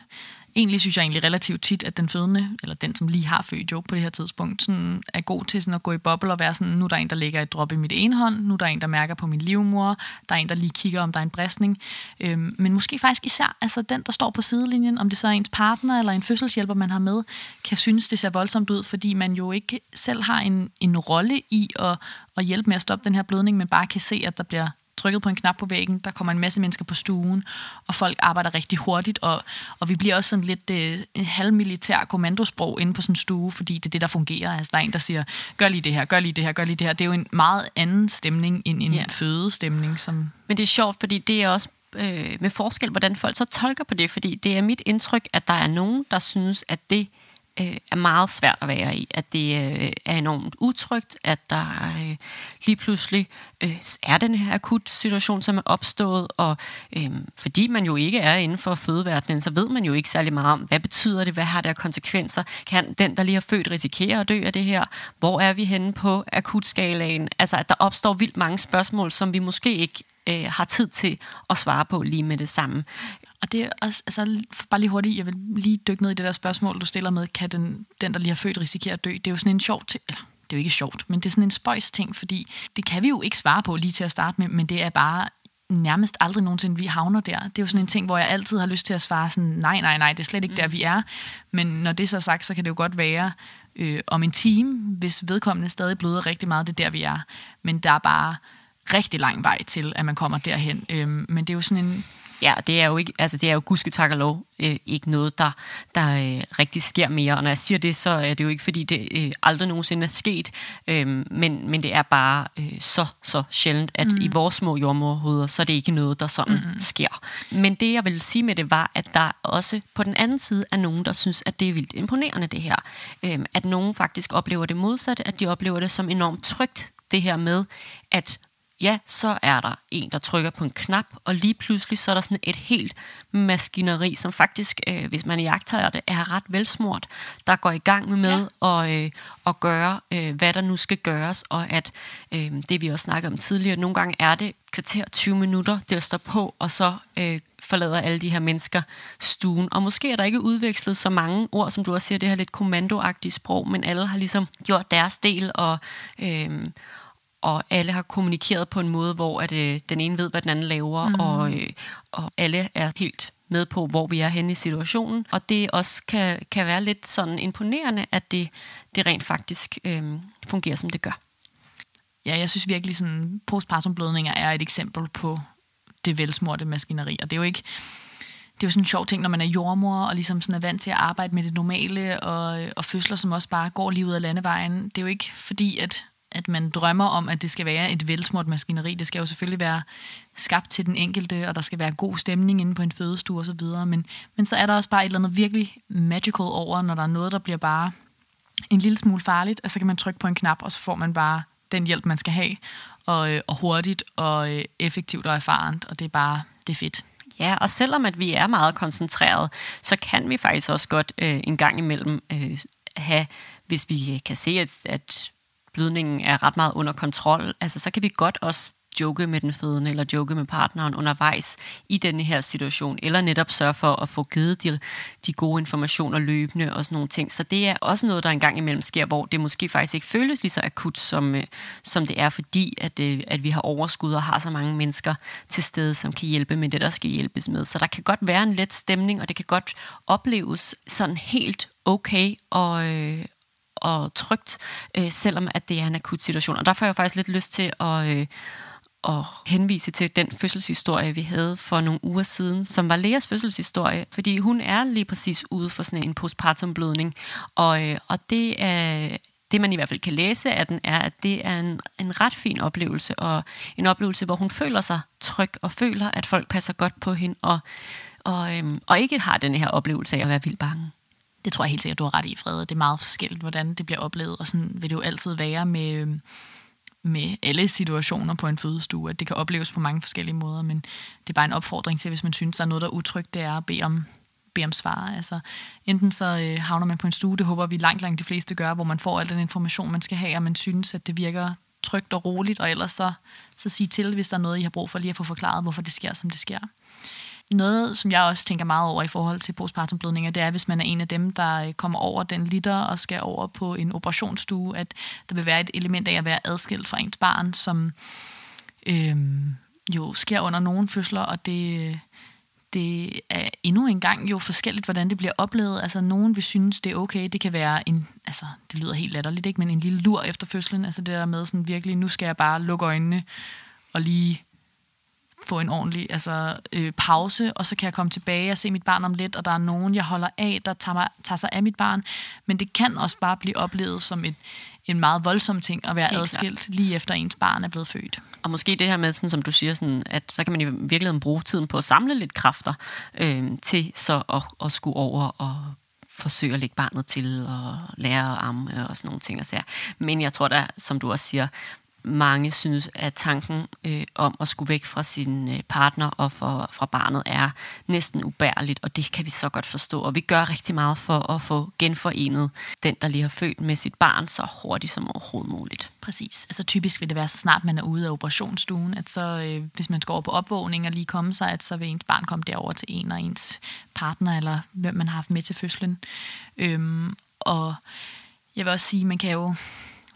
Speaker 3: Egentlig synes jeg egentlig relativt tit, at den fødende, eller den, som lige har født jo på det her tidspunkt, sådan er god til sådan at gå i boble og være sådan, nu er der en, der lægger et drop i mit ene hånd, nu er der en, der mærker på min livmor, der er en, der lige kigger, om der er en bristning. Øhm, men måske faktisk især altså den, der står på sidelinjen, om det så er ens partner eller en fødselshjælper, man har med, kan synes, det ser voldsomt ud, fordi man jo ikke selv har en, en rolle i at, at hjælpe med at stoppe den her blødning, men bare kan se, at der bliver trykket på en knap på væggen, der kommer en masse mennesker på stuen, og folk arbejder rigtig hurtigt, og, og vi bliver også sådan lidt øh, halvmilitær kommandosprog inde på sådan en stue, fordi det er det, der fungerer. Altså, der er en, der siger, gør lige det her, gør lige det her, gør lige det her. Det er jo en meget anden stemning end en ja. fødestemning. Som
Speaker 2: Men det er sjovt, fordi det er også øh, med forskel, hvordan folk så tolker på det, fordi det er mit indtryk, at der er nogen, der synes, at det øh, er meget svært at være i. At det øh, er enormt utrygt, at der øh, lige pludselig øh, er den her akut situation, som er opstået, og øh, fordi man jo ikke er inden for fødeverdenen, så ved man jo ikke særlig meget om, hvad betyder det, hvad har det af konsekvenser, kan den, der lige har født, risikere at dø af det her, hvor er vi henne på akutskalaen, altså at der opstår vildt mange spørgsmål, som vi måske ikke øh, har tid til at svare på lige med det samme.
Speaker 3: Og det er også, altså, bare lige hurtigt, jeg vil lige dykke ned i det der spørgsmål, du stiller med, kan den, den der lige har født, risikere at dø? Det er jo sådan en sjov ting, eller det er jo ikke sjovt, men det er sådan en spøjs ting, fordi det kan vi jo ikke svare på lige til at starte med, men det er bare nærmest aldrig nogensinde, vi havner der. Det er jo sådan en ting, hvor jeg altid har lyst til at svare sådan, nej, nej, nej, det er slet ikke der, mm. vi er. Men når det er så sagt, så kan det jo godt være øh, om en time, hvis vedkommende stadig bløder rigtig meget, det er der, vi er. Men der er bare rigtig lang vej til, at man kommer derhen. Øh, men det er jo sådan en
Speaker 2: Ja, det er jo ikke, altså det er jo gudske tak og lov øh, ikke noget, der, der øh, rigtig sker mere. Og når jeg siger det, så er det jo ikke, fordi det øh, aldrig nogensinde er sket, øh, men, men det er bare øh, så, så sjældent, at mm. i vores små jordmorhoveder, så er det ikke noget, der sådan mm. sker. Men det, jeg vil sige med det, var, at der også på den anden side er nogen, der synes, at det er vildt imponerende, det her. Øh, at nogen faktisk oplever det modsatte, at de oplever det som enormt trygt, det her med, at ja, så er der en, der trykker på en knap, og lige pludselig så er der sådan et helt maskineri, som faktisk, øh, hvis man jagter det, er ret velsmurt, der går i gang med ja. at, øh, at gøre, øh, hvad der nu skal gøres, og at øh, det vi også snakkede om tidligere, nogle gange er det kvarter 20 minutter, det står på, og så øh, forlader alle de her mennesker stuen. Og måske er der ikke udvekslet så mange ord, som du også siger, det her lidt kommandoagtige sprog, men alle har ligesom gjort deres del, og, øh, og alle har kommunikeret på en måde, hvor at, øh, den ene ved, hvad den anden laver, mm. og, øh, og alle er helt med på, hvor vi er henne i situationen. Og det også kan, kan være lidt sådan imponerende, at det, det rent faktisk øh, fungerer, som det gør.
Speaker 3: Ja, jeg synes virkelig, sådan postpartumblødninger er et eksempel på det velsmorte maskineri. Og det er jo ikke det er jo sådan en sjov ting, når man er jordmor og ligesom sådan er vant til at arbejde med det normale og, og fødsler, som også bare går lige ud af landevejen. Det er jo ikke fordi, at at man drømmer om, at det skal være et velsmurt maskineri. Det skal jo selvfølgelig være skabt til den enkelte, og der skal være god stemning inde på en fødestue osv. Men, men så er der også bare et eller andet virkelig magical over, når der er noget, der bliver bare en lille smule farligt, og så kan man trykke på en knap, og så får man bare den hjælp, man skal have, og, øh, og hurtigt og øh, effektivt og erfarent, og det er bare, det er fedt.
Speaker 2: Ja, og selvom at vi er meget koncentreret, så kan vi faktisk også godt øh, en gang imellem øh, have, hvis vi kan se, at, at blødningen er ret meget under kontrol, altså så kan vi godt også joke med den fødende, eller joke med partneren undervejs i denne her situation, eller netop sørge for at få givet de, de gode informationer løbende og sådan nogle ting. Så det er også noget, der engang imellem sker, hvor det måske faktisk ikke føles lige så akut, som, øh, som det er, fordi at, øh, at vi har overskud og har så mange mennesker til stede, som kan hjælpe med det, der skal hjælpes med. Så der kan godt være en let stemning, og det kan godt opleves sådan helt okay og, øh, og trygt, øh, selvom at det er en akut situation. Og der får jeg faktisk lidt lyst til at... Øh, at henvise til den fødselshistorie, vi havde for nogle uger siden, som var Leas fødselshistorie, fordi hun er lige præcis ude for sådan en postpartum blødning, og, øh, og det er, det man i hvert fald kan læse af den, er, at det er en, en ret fin oplevelse, og en oplevelse, hvor hun føler sig tryg, og føler, at folk passer godt på hende, og, og, øhm, og ikke har den her oplevelse af at være vildt bange.
Speaker 3: Det tror jeg helt sikkert, du har ret i, Frede. Det er meget forskelligt, hvordan det bliver oplevet, og sådan vil det jo altid være med, øhm, med alle situationer på en fødestue, at det kan opleves på mange forskellige måder, men det er bare en opfordring til, hvis man synes, der er noget, der er utrygt, det er at bede om, bede om svar. Altså, enten så øh, havner man på en stue, det håber vi langt, langt de fleste gør, hvor man får al den information, man skal have, og man synes, at det virker trygt og roligt, og ellers så, så sig til, hvis der er noget, I har brug for lige at få forklaret, hvorfor det sker, som det sker. Noget, som jeg også tænker meget over i forhold til postpartumblødninger, det er, hvis man er en af dem, der øh, kommer over den liter og skal over på en operationsstue, at der vil være et element af at være adskilt fra ens barn, som øh, jo sker under nogle fødsler, og det, det er endnu en gang jo forskelligt, hvordan det bliver oplevet. Altså, nogen vil synes, det er okay. Det kan være en, altså, det lyder helt latterligt, ikke? men en lille lur efter fødslen. Altså, det der med sådan virkelig, nu skal jeg bare lukke øjnene og lige få en ordentlig altså, øh, pause, og så kan jeg komme tilbage og se mit barn om lidt, og der er nogen, jeg holder af, der tager, mig, tager sig af mit barn. Men det kan også bare blive oplevet som et, en meget voldsom ting at være Helt adskilt klart. lige efter ens barn er blevet født.
Speaker 2: Og måske det her med, sådan, som du siger, sådan, at så kan man i virkeligheden bruge tiden på at samle lidt kræfter øh, til så at, at skulle over og forsøge at lægge barnet til og lære at amme og sådan nogle ting. Og så. Men jeg tror da, som du også siger, mange synes, at tanken øh, om at skulle væk fra sin øh, partner og for, fra barnet er næsten ubærligt, og det kan vi så godt forstå. Og vi gør rigtig meget for at få genforenet den, der lige har født med sit barn, så hurtigt som overhovedet muligt.
Speaker 3: Præcis. Altså typisk vil det være, så snart man er ude af operationsstuen, at så, øh, hvis man skal over på opvågning og lige komme sig, at så vil ens barn komme derover til en og ens partner, eller hvem man har haft med til fødslen. Øhm, og jeg vil også sige, man kan jo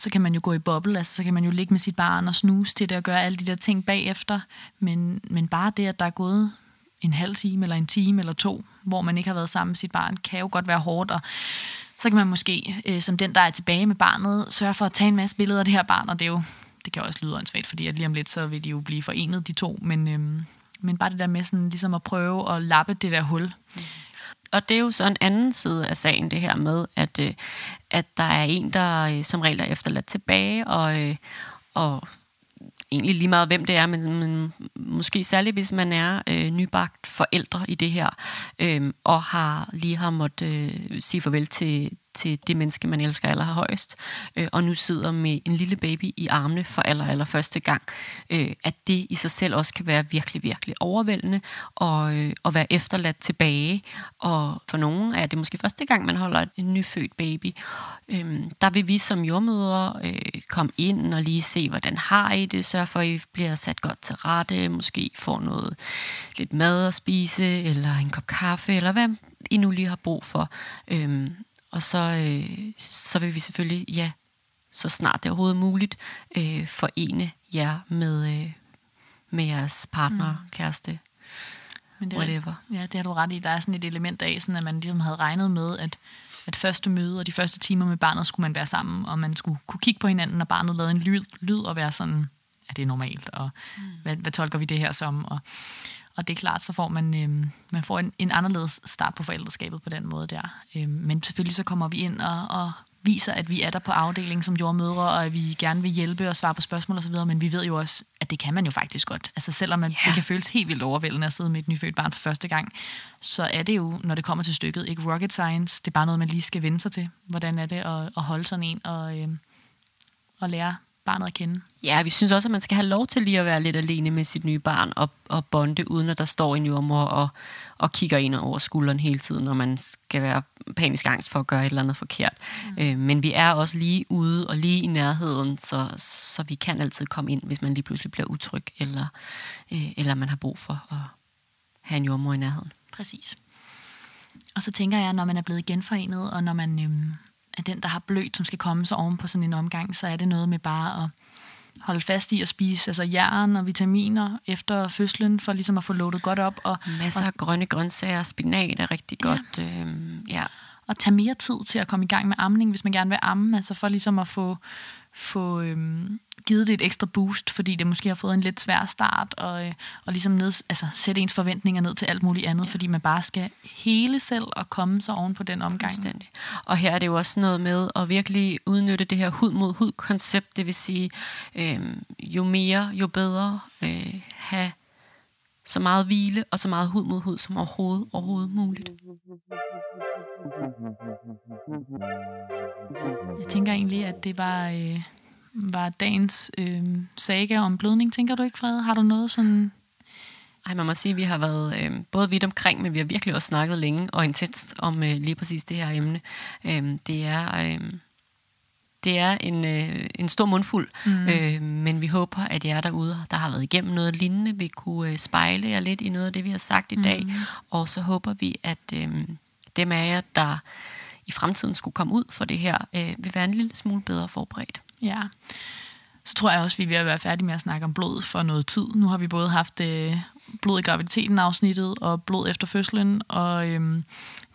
Speaker 3: så kan man jo gå i boble, altså så kan man jo ligge med sit barn og snuse til det og gøre alle de der ting bagefter. Men, men bare det, at der er gået en halv time eller en time eller to, hvor man ikke har været sammen med sit barn, kan jo godt være hårdt, og så kan man måske, øh, som den, der er tilbage med barnet, sørge for at tage en masse billeder af det her barn, og det er jo, det kan også lyde åndssvagt, fordi at lige om lidt, så vil de jo blive forenet, de to, men, øhm, men bare det der med sådan, ligesom at prøve at lappe det der hul. Mm.
Speaker 2: Og det er jo så en anden side af sagen, det her med, at, øh, at der er en, der øh, som regel er efterladt tilbage, og, øh, og egentlig lige meget, hvem det er, men, men måske særligt, hvis man er øh, nybagt forældre i det her, øh, og har lige har måttet øh, sige farvel til, til det menneske, man elsker allerhøjst, øh, og nu sidder med en lille baby i armene for aller, aller første gang, øh, at det i sig selv også kan være virkelig, virkelig overvældende, og øh, at være efterladt tilbage, og for nogen er det måske første gang, man holder en nyfødt baby. Øh, der vil vi som jordmødre øh, komme ind og lige se, hvordan har I det, sørge for, at I bliver sat godt til rette, måske får noget lidt mad at spise, eller en kop kaffe, eller hvad I nu lige har brug for. Øh, og så, øh, så vil vi selvfølgelig, ja, så snart det er overhovedet muligt, øh, forene jer med, øh, med jeres partner, mm. kæreste,
Speaker 3: Men det,
Speaker 2: whatever.
Speaker 3: Ja, det har du ret i. Der er sådan et element af, sådan at man ligesom havde regnet med, at, at første møde og de første timer med barnet skulle man være sammen, og man skulle kunne kigge på hinanden, når barnet lavede en lyd, lyd og være sådan, er det normalt, og mm. hvad, hvad tolker vi det her som? Og, og det er klart, så får man, øhm, man får en, en anderledes start på forældreskabet på den måde der. Øhm, men selvfølgelig så kommer vi ind og, og viser, at vi er der på afdelingen som jordmødre, og at vi gerne vil hjælpe og svare på spørgsmål osv., men vi ved jo også, at det kan man jo faktisk godt. Altså selvom man, yeah. det kan føles helt vildt overvældende at sidde med et nyfødt barn for første gang, så er det jo, når det kommer til stykket, ikke rocket science. Det er bare noget, man lige skal vende sig til. Hvordan er det at, at holde sådan en og, øhm, og lære barnet at kende.
Speaker 2: Ja, vi synes også, at man skal have lov til lige at være lidt alene med sit nye barn og, og bonde, uden at der står en jordmor og, og kigger ind over skulderen hele tiden, når man skal være panisk angst for at gøre et eller andet forkert. Mm. Øh, men vi er også lige ude og lige i nærheden, så, så vi kan altid komme ind, hvis man lige pludselig bliver utryg, eller, øh, eller man har brug for at have en jordmor i nærheden.
Speaker 3: Præcis. Og så tænker jeg, når man er blevet genforenet, og når man øhm, er den, der har blødt, som skal komme så oven på sådan en omgang, så er det noget med bare at holde fast i at spise altså jern og vitaminer efter fødslen, for ligesom at få loadet godt op. Og,
Speaker 2: Masser
Speaker 3: og,
Speaker 2: af grønne grøntsager, spinat er rigtig
Speaker 3: Ja.
Speaker 2: godt. Øhm, ja.
Speaker 3: og tage mere tid til at komme i gang med amning, hvis man gerne vil amme, altså for ligesom at få, få øhm, givet det et ekstra boost, fordi det måske har fået en lidt svær start, og, øh, og ligesom ned, altså sætte ens forventninger ned til alt muligt andet, ja. fordi man bare skal hele selv og komme sig oven på den omgang.
Speaker 2: Og her er det jo også noget med at virkelig udnytte det her hud mod hud koncept, det vil sige, øh, jo mere, jo bedre, øh, have så meget hvile og så meget hud mod hud som overhovedet, overhovedet muligt.
Speaker 3: Jeg tænker egentlig, at det var, øh, var dagens øh, saga om blødning. Tænker du ikke, Fred? Har du noget sådan...
Speaker 2: Ej, man må sige, at vi har været øh, både vidt omkring, men vi har virkelig også snakket længe og intenst om øh, lige præcis det her emne. Øh, det er... Øh, det er en, øh, en stor mundfuld, mm. øh, men vi håber, at jer derude, der har været igennem noget lignende, vil kunne øh, spejle jer lidt i noget af det, vi har sagt i dag.
Speaker 3: Mm.
Speaker 2: Og så håber vi, at øh, dem af jer, der i fremtiden skulle komme ud for det her, øh, vil være en lille smule bedre forberedt.
Speaker 3: Ja. Så tror jeg også, vi er ved at være færdige med at snakke om blod for noget tid. Nu har vi både haft øh, blod i graviditeten afsnittet, og blod efter fødslen, og øhm,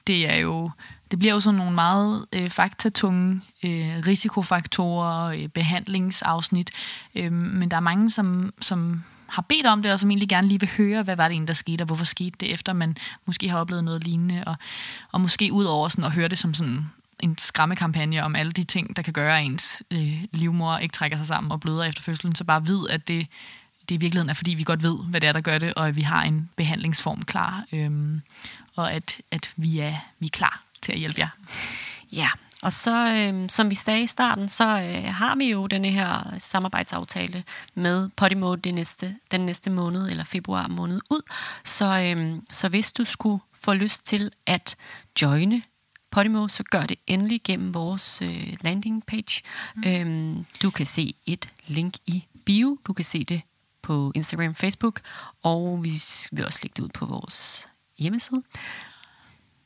Speaker 3: det er jo det bliver jo sådan nogle meget øh, faktatunge øh, risikofaktorer, øh, behandlingsafsnit, øh, men der er mange, som, som har bedt om det, og som egentlig gerne lige vil høre, hvad var det egentlig, der skete, og hvorfor skete det, efter man måske har oplevet noget lignende, og, og måske ud over sådan at høre det som sådan en skræmmekampagne om alle de ting, der kan gøre, at ens øh, livmor ikke trækker sig sammen og bløder efter fødslen, så bare vid, at det, det i virkeligheden er, fordi vi godt ved, hvad det er, der gør det, og at vi har en behandlingsform klar, øhm, og at, at vi, er, vi er klar til at hjælpe jer.
Speaker 2: Ja, og så, øh, som vi sagde i starten, så øh, har vi jo denne her samarbejdsaftale med Podimo det næste, den næste måned, eller februar måned ud. Så, øh, så hvis du skulle få lyst til at joine Podimo, så gør det endelig gennem vores øh, landing page. Mm. Øhm, du kan se et link i bio. Du kan se det på Instagram, Facebook, og vi vil også lægge det ud på vores hjemmeside.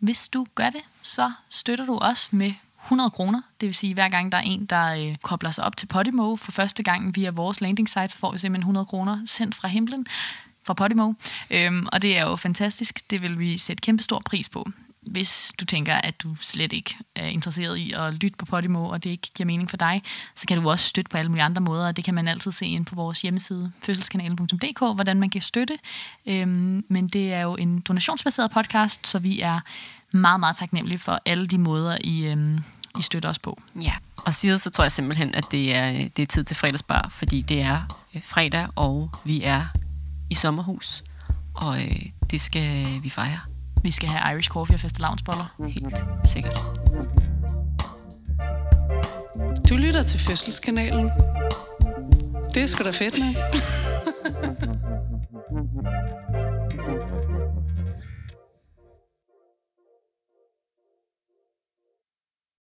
Speaker 3: Hvis du gør det, så støtter du os med 100 kroner. Det vil sige, hver gang der er en, der øh, kobler sig op til Podimo for første gang via vores landing site, så får vi simpelthen 100 kroner sendt fra himlen fra Podimo. Øhm, og det er jo fantastisk. Det vil vi sætte kæmpe stor pris på hvis du tænker, at du slet ikke er interesseret i at lytte på Podimo, og det ikke giver mening for dig, så kan du også støtte på alle mulige andre måder, og det kan man altid se ind på vores hjemmeside, fødselskanalen.dk, hvordan man kan støtte. Øhm, men det er jo en donationsbaseret podcast, så vi er meget, meget taknemmelige for alle de måder, I, øhm, I støtter os på.
Speaker 2: Ja, og siger så tror jeg simpelthen, at det er, det er tid til fredagsbar, fordi det er øh, fredag, og vi er i sommerhus, og øh, det skal vi fejre.
Speaker 3: Vi skal have Irish coffee og fastelavnsboller. Mhm.
Speaker 2: Helt sikkert.
Speaker 1: Du lytter til Fødselskanalen. Det er sgu da fedt, med.